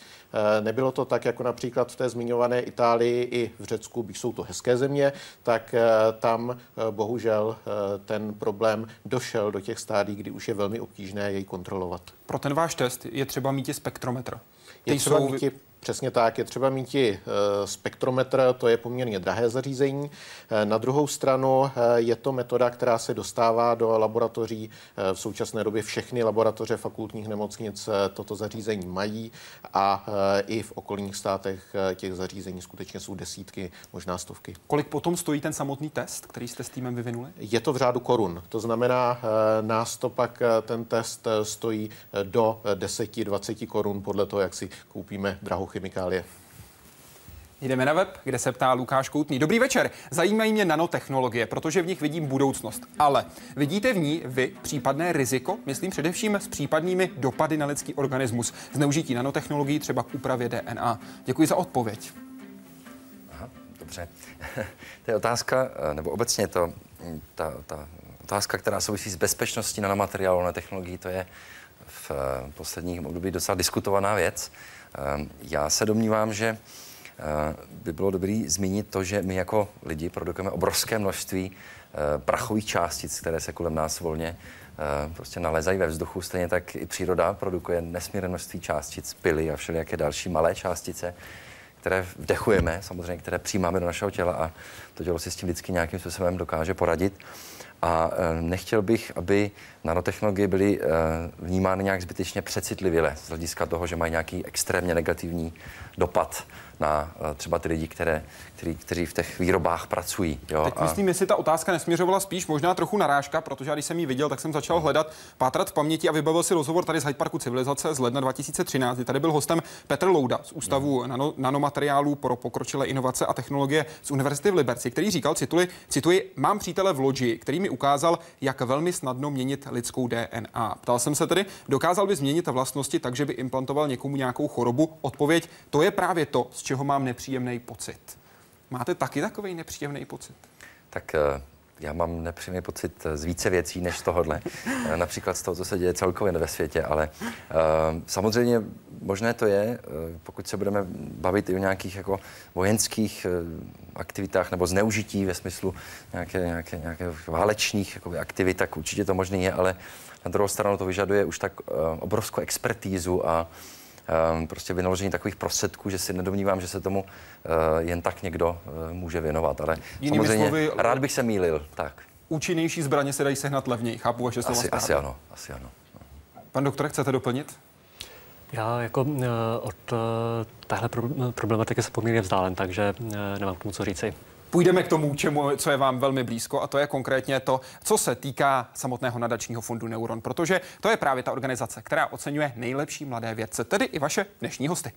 E, nebylo to tak, jako například v té zmiňované Itálii i v Řecku, když jsou to hezké země, tak tam bohužel ten problém došel do těch stádí, kdy už je velmi obtížné jej kontrolovat. Pro ten váš test je třeba mít i spektrometr. Je třeba jsou... mít Přesně tak, je třeba mít i eh, spektrometr, to je poměrně drahé zařízení. Eh, na druhou stranu eh, je to metoda, která se dostává do laboratoří. V současné době všechny laboratoře fakultních nemocnic toto zařízení mají a i v okolních státech těch zařízení skutečně jsou desítky, možná stovky. Kolik potom stojí ten samotný test, který jste s týmem vyvinuli? Je to v řádu korun. To znamená, nás to pak ten test stojí do 10-20 korun podle toho, jak si koupíme drahou chemikálie. Jdeme na web, kde se ptá Lukáš Koutný. Dobrý večer. Zajímají mě nanotechnologie, protože v nich vidím budoucnost. Ale vidíte v ní vy případné riziko? Myslím především s případnými dopady na lidský organismus. Zneužití nanotechnologií třeba k úpravě DNA. Děkuji za odpověď. Aha, dobře. to je otázka, eh, nebo obecně to, hm, ta, ta otázka, která souvisí s bezpečností nanomateriálu na technologii, to je v eh, posledních období docela diskutovaná věc. Ehm, já se domnívám, že eh, by bylo dobré zmínit to, že my jako lidi produkujeme obrovské množství eh, prachových částic, které se kolem nás volně prostě nalezají ve vzduchu. Stejně tak i příroda produkuje nesmírné množství částic, pily a všelijaké další malé částice, které vdechujeme, samozřejmě, které přijímáme do našeho těla a to tělo si s tím vždycky nějakým způsobem dokáže poradit. A nechtěl bych, aby nanotechnologie byly e, vnímány nějak zbytečně přecitlivě z hlediska toho, že mají nějaký extrémně negativní dopad na eh, třeba ty lidi, které, který, kteří v těch výrobách pracují. Jo? Teď myslím, jestli ta otázka nesměřovala spíš možná trochu narážka, protože já když jsem ji viděl, tak jsem začal hledat, pátrat v paměti a vybavil si rozhovor tady z Hyde Parku Civilizace z ledna 2013, kdy tady byl hostem Petr Louda z Ústavu hmm. nano, nanomateriálů pro pokročilé inovace a technologie z Univerzity v Liberci, který říkal, cituji, cituji, mám přítele v loďi, který mi ukázal, jak velmi snadno měnit lidskou DNA. Ptal jsem se tedy, dokázal by změnit vlastnosti tak, že by implantoval někomu nějakou chorobu? Odpověď, to je právě to, z čeho mám nepříjemný pocit. Máte taky takový nepříjemný pocit? Tak eh, já mám nepříjemný pocit z více věcí než z tohohle. Eh, například z toho, co se děje celkově ve světě, ale uh, samozřejmě možné to je, pokud se budeme bavit i o nějakých jako vojenských uh, aktivitách nebo zneužití ve smyslu nějaké, nějaké, nějaké válečných aktivit, tak určitě to možné je, ale na druhou stranu to vyžaduje už tak uh, obrovskou expertízu a Ehm, prostě vynaložení takových prostředků, že si nedomnívám, že se tomu eh, jen tak někdo eh, může věnovat. Ale Jinými samozřejmě slovy, rád bych se mýlil. Tak. Účinnější zbraně se dají sehnat levněji. Chápu vaše slova asi, asi ano, asi ano. Pan doktor, chcete doplnit? Já jako uh, od uh, téhle problematiky se poměrně vzdálen, takže uh, nemám k tomu co říci. Půjdeme k tomu, čemu, co je vám velmi blízko, a to je konkrétně to, co se týká samotného nadačního fondu Neuron, protože to je právě ta organizace, která oceňuje nejlepší mladé vědce, tedy i vaše dnešní hosty.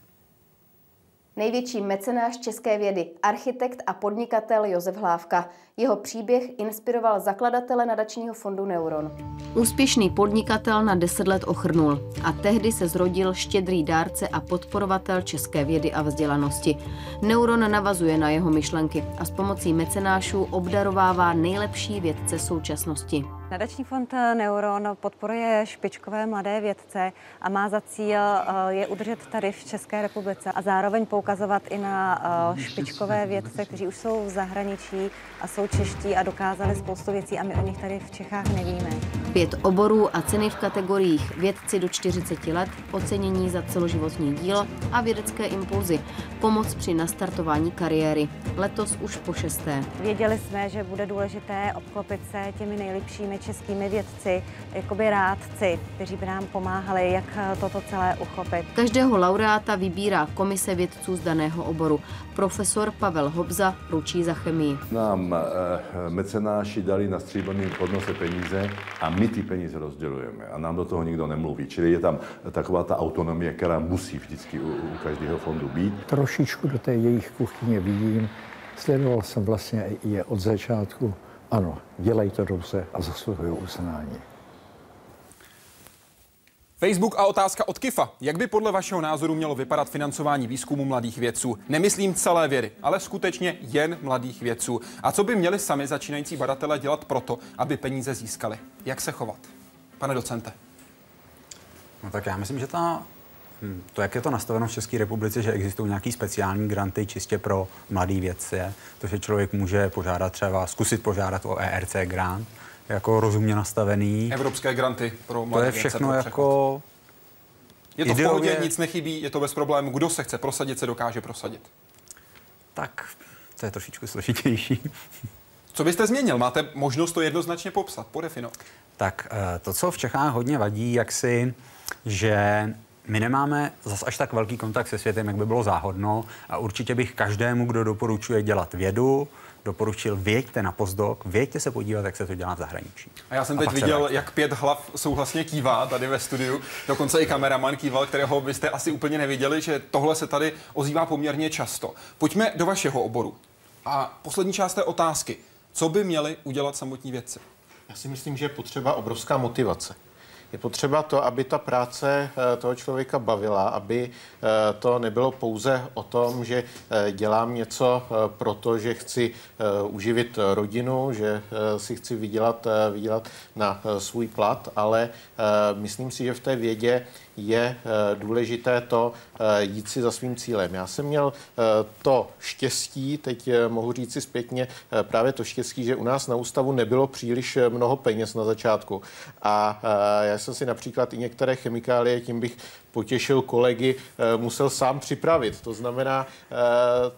Největší mecenáš české vědy, architekt a podnikatel Josef Hlávka. Jeho příběh inspiroval zakladatele nadačního fondu Neuron. Úspěšný podnikatel na deset let ochrnul a tehdy se zrodil štědrý dárce a podporovatel české vědy a vzdělanosti. Neuron navazuje na jeho myšlenky a s pomocí mecenášů obdarovává nejlepší vědce současnosti. Nadační fond Neuron podporuje špičkové mladé vědce a má za cíl eh, je udržet tady v České republice a zároveň poukazovat i na eh, špičkové vědce, kteří už jsou v zahraničí a jsou čeští a dokázali spoustu věcí a my o nich tady v Čechách nevíme. Pět oborů a ceny v kategoriích vědci do 40 let, ocenění za celoživotní dílo a vědecké impulzy, pomoc při nastartování kariéry. Letos už po šesté. Věděli jsme, že bude důležité obklopit se těmi nejlepšími českými vědci, jakoby rádci, kteří by nám pomáhali, jak toto celé uchopit. Každého laureáta vybírá komise vědců z daného oboru. Profesor Pavel Hobza ručí za chemii. Nám e, mecenáši dali na stříbrném podnose peníze a my ty peníze rozdělujeme a nám do toho nikdo nemluví. Čili je tam taková ta autonomie, která musí vždycky u, u každého fondu být. Trošičku do té jejich kuchyně vidím. Sledoval jsem vlastně je od začátku. Ano, dělají to dobře a zasluhují uznání. Facebook a otázka od Kifa. Jak by podle vašeho názoru mělo vypadat financování výzkumu mladých vědců? Nemyslím celé vědy, ale skutečně jen mladých vědců. A co by měli sami začínající badatelé dělat proto, aby peníze získali? Jak se chovat? Pane docente. No tak já myslím, že ta, hm, to, jak je to nastaveno v České republice, že existují nějaký speciální granty čistě pro mladý vědce, to, že člověk může požádat třeba, zkusit požádat o ERC grant, jako rozumně nastavený. Evropské granty pro mladé To je všechno jako... Je to Ideově... v pohodě, nic nechybí, je to bez problému. Kdo se chce prosadit, se dokáže prosadit. Tak, to je trošičku složitější. Co byste změnil? Máte možnost to jednoznačně popsat, podefinovat. Tak eh, to, co v Čechách hodně vadí, jak si, že my nemáme zas až tak velký kontakt se světem, jak by bylo záhodno a určitě bych každému, kdo doporučuje dělat vědu, doporučil, věďte na pozdok, věďte se podívat, jak se to dělá v zahraničí. A já jsem A teď viděl, jak pět hlav souhlasně kývá tady ve studiu. Dokonce i kameraman kýval, kterého byste asi úplně neviděli, že tohle se tady ozývá poměrně často. Pojďme do vašeho oboru. A poslední část té otázky. Co by měli udělat samotní vědci? Já si myslím, že je potřeba obrovská motivace. Je potřeba to, aby ta práce eh, toho člověka bavila, aby eh, to nebylo pouze o tom, že eh, dělám něco proto, že chci uživit rodinu, že si chci vydělat, vydělat na svůj plat, ale myslím si, že v té vědě je důležité to jít si za svým cílem. Já jsem měl to štěstí, teď mohu říci zpětně, právě to štěstí, že u nás na ústavu nebylo příliš mnoho peněz na začátku. A já jsem si například i některé chemikálie, tím bych potěšil kolegy, musel sám připravit. To znamená,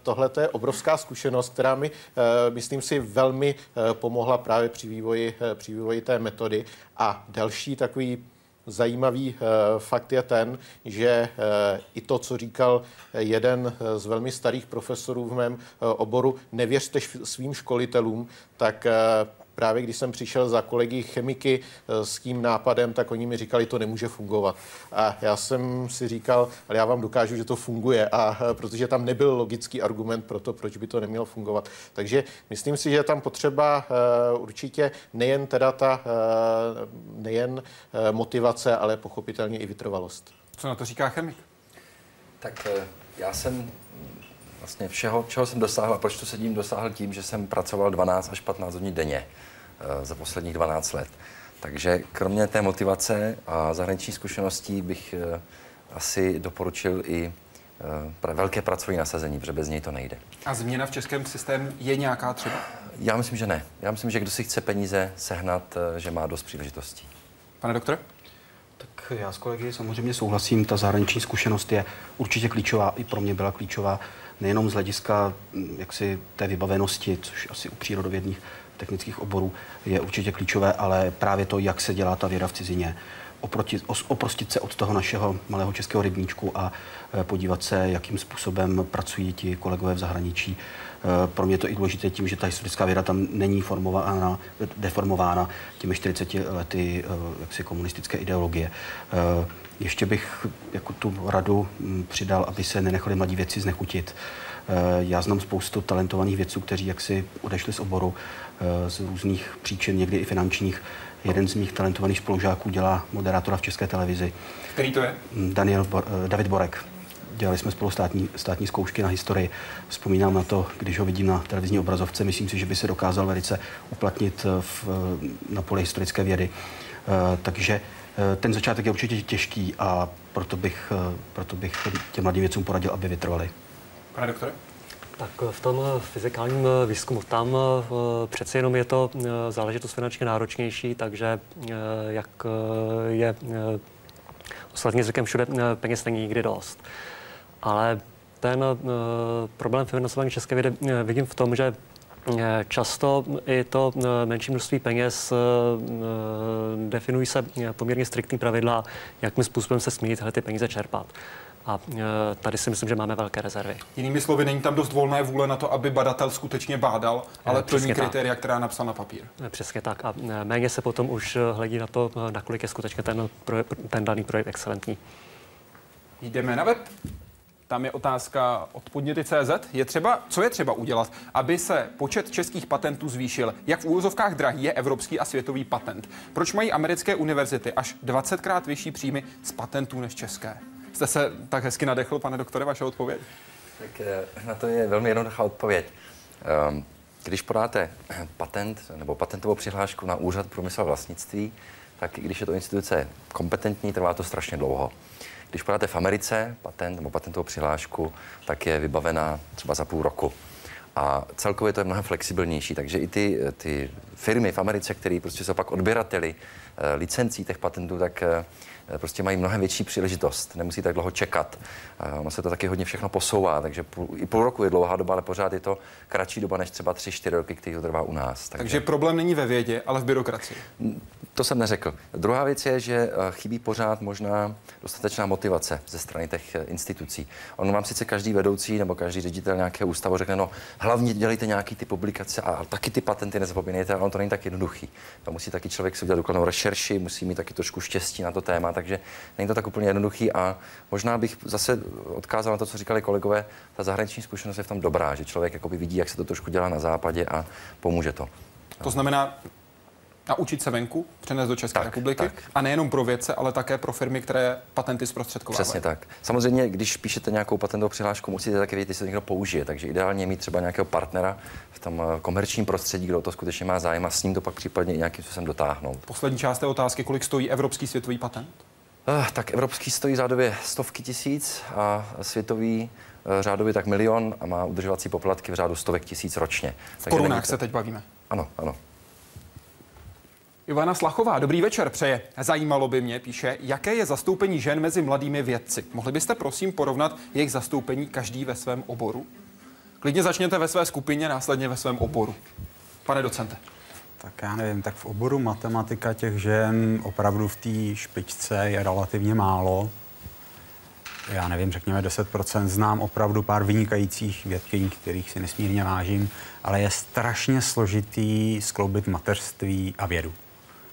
tohle je obrovská zkušenost, která mi, myslím si, velmi pomohla právě při vývoji, při vývoji té metody. A další takový Zajímavý fakt je ten, že i to, co říkal jeden z velmi starých profesorů v mém oboru, nevěřte svým školitelům, tak právě když jsem přišel za kolegy chemiky s tím nápadem, tak oni mi říkali, to nemůže fungovat. A já jsem si říkal, ale já vám dokážu, že to funguje, a protože tam nebyl logický argument pro to, proč by to nemělo fungovat. Takže myslím si, že je tam potřeba určitě nejen teda ta, nejen motivace, ale pochopitelně i vytrvalost. Co na to říká chemik? Tak já jsem vlastně všeho, čeho jsem dosáhl a proč tu sedím, dosáhl tím, že jsem pracoval 12 až 15 hodin denně za posledních 12 let. Takže kromě té motivace a zahraniční zkušeností bych asi doporučil i velké pracovní nasazení, protože bez něj to nejde. A změna v českém systému je nějaká třeba? Já myslím, že ne. Já myslím, že kdo si chce peníze sehnat, že má dost příležitostí. Pane doktore? Tak já s kolegy samozřejmě souhlasím. Ta zahraniční zkušenost je určitě klíčová, i pro mě byla klíčová, nejenom z hlediska jaksi té vybavenosti, což asi u přírodovědných technických oborů je určitě klíčové, ale právě to, jak se dělá ta věda v cizině. Oproti, oprostit se od toho našeho malého českého rybníčku a podívat se, jakým způsobem pracují ti kolegové v zahraničí. Pro mě je to i důležité tím, že ta historická věda tam není formována, deformována těmi 40 lety jaksi komunistické ideologie. Ještě bych jako tu radu přidal, aby se nenechali mladí věci znechutit. Já znám spoustu talentovaných vědců, kteří jaksi odešli z oboru z různých příčin, někdy i finančních. Jeden z mých talentovaných spolužáků dělá moderátora v české televizi. Který to je? Daniel Bor, David Borek. Dělali jsme spolu státní, státní zkoušky na historii. Vzpomínám na to, když ho vidím na televizní obrazovce, myslím si, že by se dokázal velice uplatnit v, na poli historické vědy. Takže ten začátek je určitě těžký a proto bych, proto bych těm mladým věcům poradil, aby vytrvali. Pane doktore? Tak v tom fyzikálním výzkumu, tam přeci jenom je to záležitost finančně náročnější, takže jak je ostatně zvykem všude, peněz není nikdy dost. Ale ten problém financování české vědy vidím v tom, že Často i to menší množství peněz definují se poměrně striktní pravidla, jakým způsobem se smí tyhle ty peníze čerpat. A tady si myslím, že máme velké rezervy. Jinými slovy, není tam dost volné vůle na to, aby badatel skutečně bádal, ale plní kritéria, která napsal na papír. Přesně tak. A méně se potom už hledí na to, nakolik je skutečně ten, ten daný projekt excelentní. Jdeme na web. Tam je otázka od podněty.cz. Je třeba, co je třeba udělat, aby se počet českých patentů zvýšil? Jak v úvozovkách drahý je evropský a světový patent? Proč mají americké univerzity až 20krát vyšší příjmy z patentů než české? Jste se tak hezky nadechl, pane doktore, vaše odpověď? Tak na to je velmi jednoduchá odpověď. Když podáte patent nebo patentovou přihlášku na úřad průmysl vlastnictví, tak i když je to instituce kompetentní, trvá to strašně dlouho. Když podáte v Americe patent nebo patentovou přihlášku, tak je vybavená třeba za půl roku. A celkově to je mnohem flexibilnější, takže i ty, ty firmy v Americe, které prostě jsou pak odběrateli licencí těch patentů, tak prostě mají mnohem větší příležitost. Nemusí tak dlouho čekat. Ono se to taky hodně všechno posouvá, takže půl, i půl roku je dlouhá doba, ale pořád je to kratší doba než třeba 3-4 roky, který to trvá u nás. Takže, takže problém není ve vědě, ale v byrokracii. to jsem neřekl. Druhá věc je, že eh, chybí pořád možná dostatečná motivace ze strany těch eh, institucí. On vám sice každý vedoucí nebo každý ředitel nějakého ústavu řekne, no hlavně dělejte nějaký ty publikace a taky ty patenty nezapomínejte, ale on to není tak jednoduchý. To musí taky člověk si udělat důkladnou rešerši, musí mít taky trošku štěstí na to téma, takže není to tak úplně jednoduchý a možná bych zase odkázal na to, co říkali kolegové, ta zahraniční zkušenost je v tom dobrá, že člověk jakoby vidí, jak se to trošku dělá na západě a pomůže to. To znamená, naučit se venku, přenést do České Tak, republiky. tak. A nejenom pro vědce, ale také pro firmy, které patenty zprostředkovávají. Přesně tak. Samozřejmě, když píšete nějakou patentovou přihlášku, musíte také vědět, jestli to někdo použije. Takže ideálně mít třeba nějakého partnera v tom eh, komerčním prostředí, kdo to skutečně má zájem a s ním to pak případně i nějakým způsobem dotáhnout. Poslední část té otázky, kolik stojí evropský světový patent? Uh, tak evropský stojí řádově stovky tisíc a světový eh, řádově tak milion a má udržovací poplatky v řádu stovek tisíc ročně. V korunách se teď bavíme. Ano, ano. Ivana Slachová, dobrý večer, přeje. Zajímalo by mě, píše, jaké je zastoupení žen mezi mladými vědci. Mohli byste prosím porovnat jejich zastoupení každý ve svém oboru? Klidně začněte ve své skupině, následně ve svém oboru. Pane docente. Tak já nevím, tak v oboru matematika těch žen opravdu v té špičce je relativně málo. Já nevím, řekněme 10%. Znám opravdu pár vynikajících vědkyní, kterých si nesmírně vážím, ale je strašně složitý skloubit mateřství a vědu.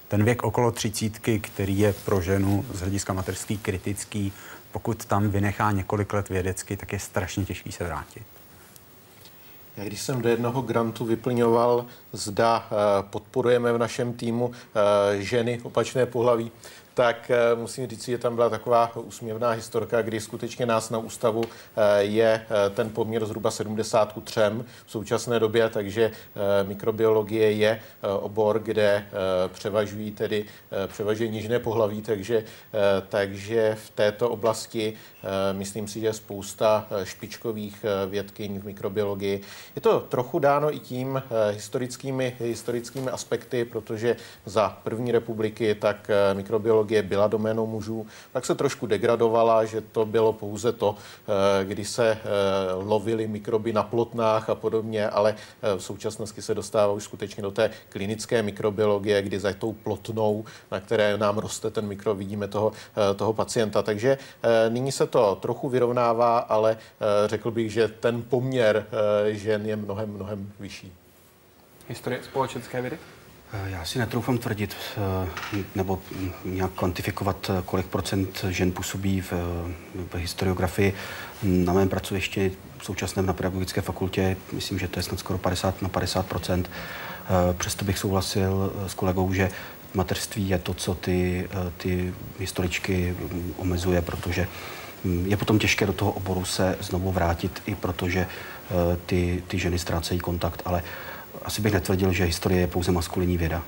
Ten věk okolo třicítky, který je pro ženu z hlediska mateřský kritický, pokud tam vynechá několik let vědecky, tak je strašně těžký se vrátit. Já když jsem do jednoho grantu vyplňoval, zda eh, podporujeme v našem týmu eh, ženy opačné pohlaví, tak eh, musím říct, že tam byla taková úsměvná historka, kdy skutečně nás na ústavu eh, je eh, ten poměr zhruba 70 ku 3 v současné době, takže mikrobiologie je obor, kde převažují tedy převažují nižné pohlaví, takže, takže v této oblasti myslím si, že je spousta špičkových vědkyň v mikrobiologii. Je to trochu dáno i tím historickými, historickými aspekty, protože za první republiky tak eh, mikrobiologie byla doménou mužů, tak se trošku degradovala, že to bylo pouze to, eh, kdy se eh, lovily mikroby na plotnách a podobně, ale eh, v současnosti se dostává už skutečně do té klinické mikrobiologie, kdy za tou plotnou, na které nám roste ten mikro, vidíme toho, toho pacienta. Takže nyní se to trochu vyrovnává, ale řekl bych, že ten poměr žen je mnohem, mnohem vyšší. Historie společenské vědy? Eh, Já si netroufám tvrdit eh, nebo nějak kvantifikovat, eh, kolik procent žen působí v, v historiografii. Na mém pracovišti v současném na pedagogické fakultě, myslím, že to je snad skoro 50 na 50 procent. Přesto bych souhlasil s kolegou, že mateřství je to, co ty, ty historičky mm, omezuje, protože mm, je potom těžké do toho oboru se znovu vrátit, i protože ty, ty ženy ztrácejí kontakt, ale asi bych netvrdil, že historie je pouze maskulinní věda.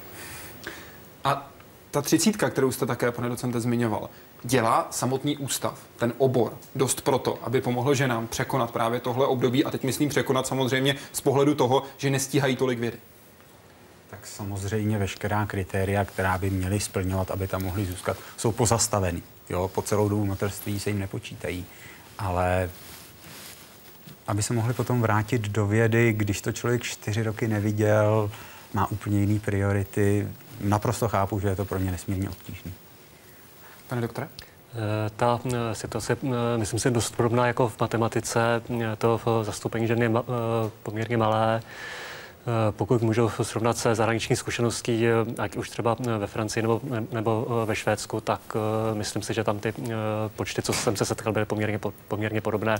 A ta třicítka, kterou jste také, pane docente, zmiňoval, dělá samotný ústav, ten obor, dost proto, aby pomohl ženám překonat právě tohle období a teď myslím překonat samozřejmě z pohledu toho, že nestíhají tolik vědy. Tak samozřejmě veškerá kritéria, která by měly splňovat, aby tam mohli zůstat, jsou pozastaveny. Jo, po celou dobu mateřství se jim nepočítají. Ale aby se mohli potom vrátit do vědy, když to člověk čtyři roky neviděl, má úplně jiné priority. Naprosto chápu, že je to pro mě nesmírně obtížné. Pane doktore? Eh, Ta eh, situace, eh, myslím si, dost podobná jako v matematice. To v zastoupení žen je eh, poměrně malé. Eh, Pokud můžu srovnat se zahraniční zkušeností, ať už třeba ve Francii nebo, nebo ve Švédsku, tak myslím si, že tam ty počty, co jsem se setkal, byly poměrně, po- poměrně podobné.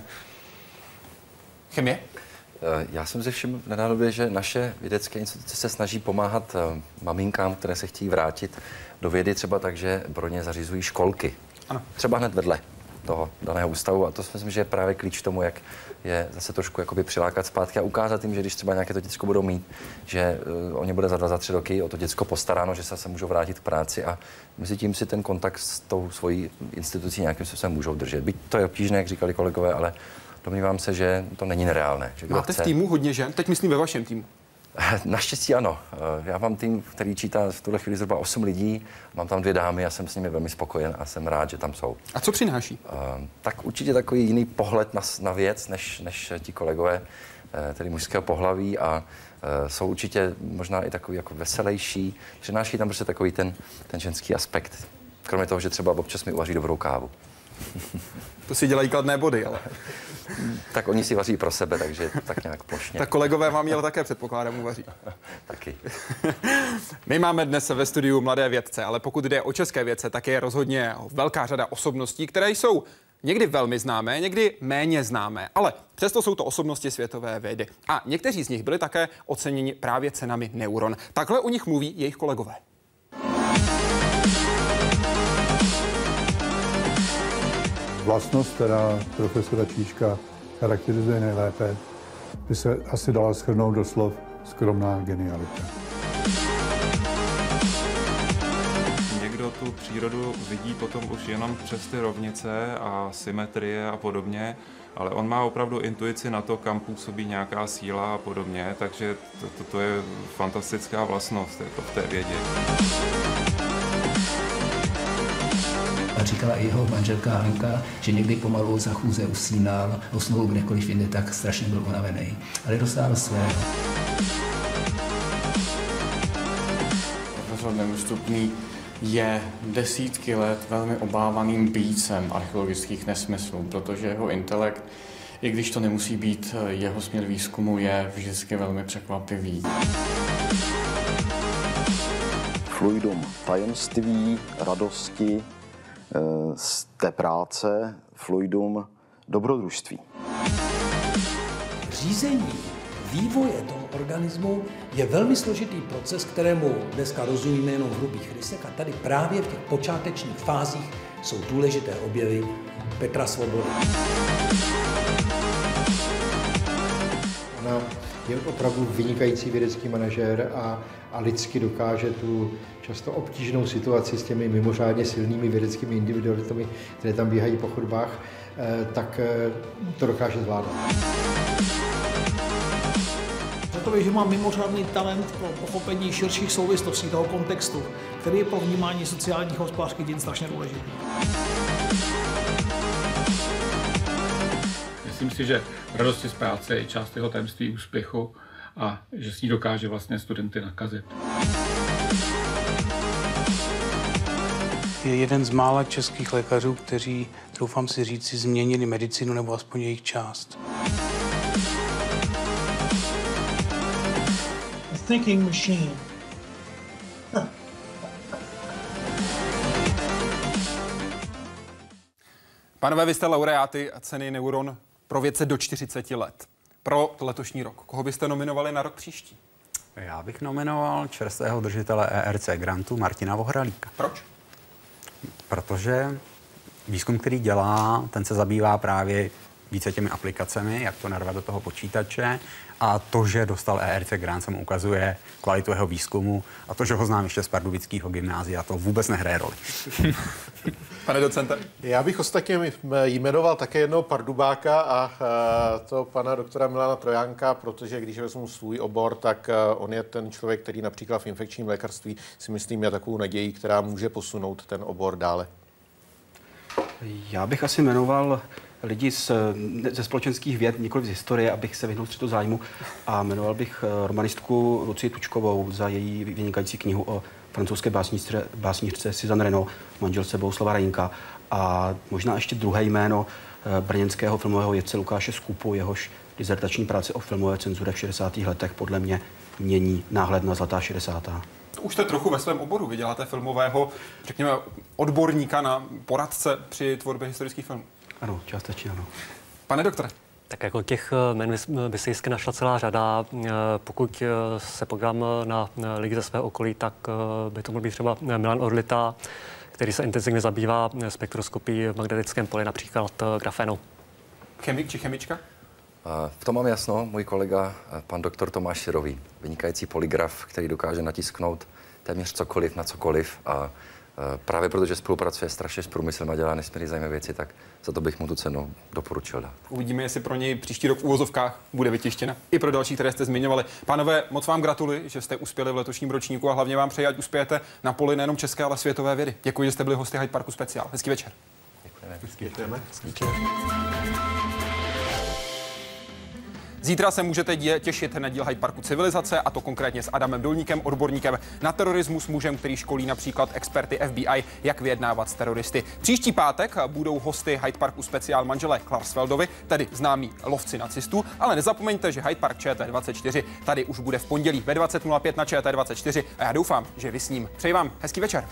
Chemie? Eh, Já jsem si všiml v nedávné době, že naše vědecké instituce se snaží pomáhat eh, maminkám, které se chtějí vrátit do vědy, třeba tak, že pro ně zařizují školky. Ano. Třeba hned vedle toho daného ústavu. A to si myslím, že je právě klíč k tomu, jak je zase trošku jakoby přilákat zpátky a ukázat jim, že když třeba nějaké to děcko budou mít, že uh, o ně bude za dva, za tři roky o to děcko postaráno, že se zase můžou vrátit k práci a mezi tím si ten kontakt s tou svojí institucí nějakým způsobem můžou držet. Byť to je obtížné, jak říkali kolegové, ale domnívám se, že to není nereálné. Že Máte v chce- týmu hodně žen? Teď myslím ve vašem týmu. Naštěstí ano. Eh, Já mám tým, který čítá v tuhle chvíli zhruba 8 lidí, mám tam dvě dámy a jsem s nimi velmi spokojen a jsem rád, že tam jsou. A co přináší? Eh, Tak určitě takový jiný pohled na, na věc, než, než ti kolegové. eh, tedy mužského pohlaví a jsou určitě možná i takový jako veselější. Přináší tam prostě takový ten, ten ženský aspekt. Kromě toho, že třeba občas mi uvaří dobrou kávu. To si dělají kladné body, ale. tak oni si vaří pro sebe, takže tak nějak plošně. Tak kolegové vám měl také předpokládám uvaří. Taky. My máme dnes ve studiu mladé vědce, ale pokud jde o české vědce, tak je rozhodně velká řada osobností, které jsou někdy velmi známé, někdy méně známé, ale přesto jsou to osobnosti světové vědy. A někteří z nich byli také oceněni právě cenami Neuron. Takhle o nich mluví jejich kolegové. Vlastnost, která profesora Číška charakterizuje nejlépe, by se asi dala shrnout do slov skromná genialita. Někdo tu přírodu vidí potom už jenom přes ty rovnice a symetrie a podobně, ale on má opravdu intuici na to, kam působí nějaká síla a podobně, takže to, to, to je fantastická vlastnost jako v té vědě. Říkala i jeho manželka Hanka, že někdy pomalu za chůze usínal, usnul kdekoliv jinde, tak strašně byl unavený. Ale dostal svého. Profesor je desítky let velmi obávaným bícem archeologických nesmyslů, protože jeho intelekt, i když to nemusí být jeho směr výzkumu, je vždycky velmi překvapivý. Fluidum tajemství, radosti, z té práce fluidum dobrodružství. Řízení vývoje toho organismu je velmi složitý proces, kterému dneska rozumíme jenom v hrubých rysech a tady právě v těch počátečních fázích jsou důležité objevy Petra Svobody. Je opravdu vynikající vědecký manažer a, a lidsky dokáže tu často obtížnou situaci s těmi mimořádně silnými vědeckými individualitami, které tam běhají po chodbách, eh, tak eh, to dokáže zvládat. Řekl bych, že má mimořádný talent pro pochopení širších souvislostí toho kontextu, který je pro vnímání sociálních hospodářských dějin strašně důležitý. Myslím si, že radosti z práce je část jeho tajemství úspěchu a že s ní dokáže vlastně studenty nakazit. Je jeden z mála českých lékařů, kteří, doufám si říci, změnili medicínu nebo aspoň jejich část. Thinking machine. Pánové, vy jste laureáty ceny Neuron pro vědce do 40 let. Pro letošní rok. Koho byste nominovali na rok příští? Já bych nominoval čerstvého držitele ERC grantu Martina Vohralíka. Proč? Protože výzkum, který dělá, ten se zabývá právě více těmi aplikacemi, jak to narvat do toho počítače a to, že dostal ERC grant, se mu ukazuje kvalitu jeho výzkumu a to, že ho znám ještě z Pardubického gymnázia, to vůbec nehraje roli. Pane docente? Já bych ostatně jmenoval také jednoho pardubáka a to pana doktora Milana Trojánka, protože když vezmu svůj obor, tak on je ten člověk, který například v infekčním lékařství si myslím je takovou nadějí, která může posunout ten obor dále. Já bych asi jmenoval lidi z, ze společenských věd, nikoli z historie, abych se vyhnul střetu zájmu a jmenoval bych romanistku Lucii Tučkovou za její vynikající knihu o francouzské básnířce, básnířce Suzanne Renaud, manželce Bouslava Rejnka a možná ještě druhé jméno brněnského filmového vědce Lukáše Skupu, jehož dizertační práce o filmové cenzuře v 60. letech podle mě mění náhled na zlatá 60. Už jste trochu ve svém oboru. Vy děláte filmového, řekněme, odborníka na poradce při tvorbě historických filmů. Ano, částečně ano. Pane doktore. Tak jako těch jmen by se jistě našla celá řada. Pokud se podívám na lidi ze svého okolí, tak by to mohl být třeba Milan Orlita, který se intenzivně zabývá spektroskopií v magnetickém poli, například grafenu. Chemik či chemička? V tom mám jasno. Můj kolega, pan doktor Tomáš Širový, vynikající poligraf, který dokáže natisknout téměř cokoliv na cokoliv a právě protože spolupracuje strašně s průmyslem a dělá nesmírně zajímavé věci, tak za to bych mu tu cenu doporučil dát. Uvidíme, jestli pro něj příští rok v úvozovkách bude vytištěna. I pro další, které jste zmiňovali. Pánové, moc vám gratuluji, že jste uspěli v letošním ročníku a hlavně vám přeji, ať uspějete na poli nejenom české, ale světové vědy. Děkuji, že jste byli hosty Hyde Parku speciál. Hezký večer. Děkujeme. Hezký večer. Hezký večer. Zítra se můžete dě- těšit na díl Hyde Parku civilizace, a to konkrétně s Adamem Dolníkem, odborníkem na terorismus, mužem, který školí například experty FBI, jak vyjednávat s teroristy. Příští pátek budou hosty Hyde Parku speciál manželé Klarsfeldovi, tedy známí lovci nacistů, ale nezapomeňte, že Hyde Park ČT24 tady už bude v pondělí ve 20.05 na ČT24 a já doufám, že vy s ním. Přeji vám hezký večer.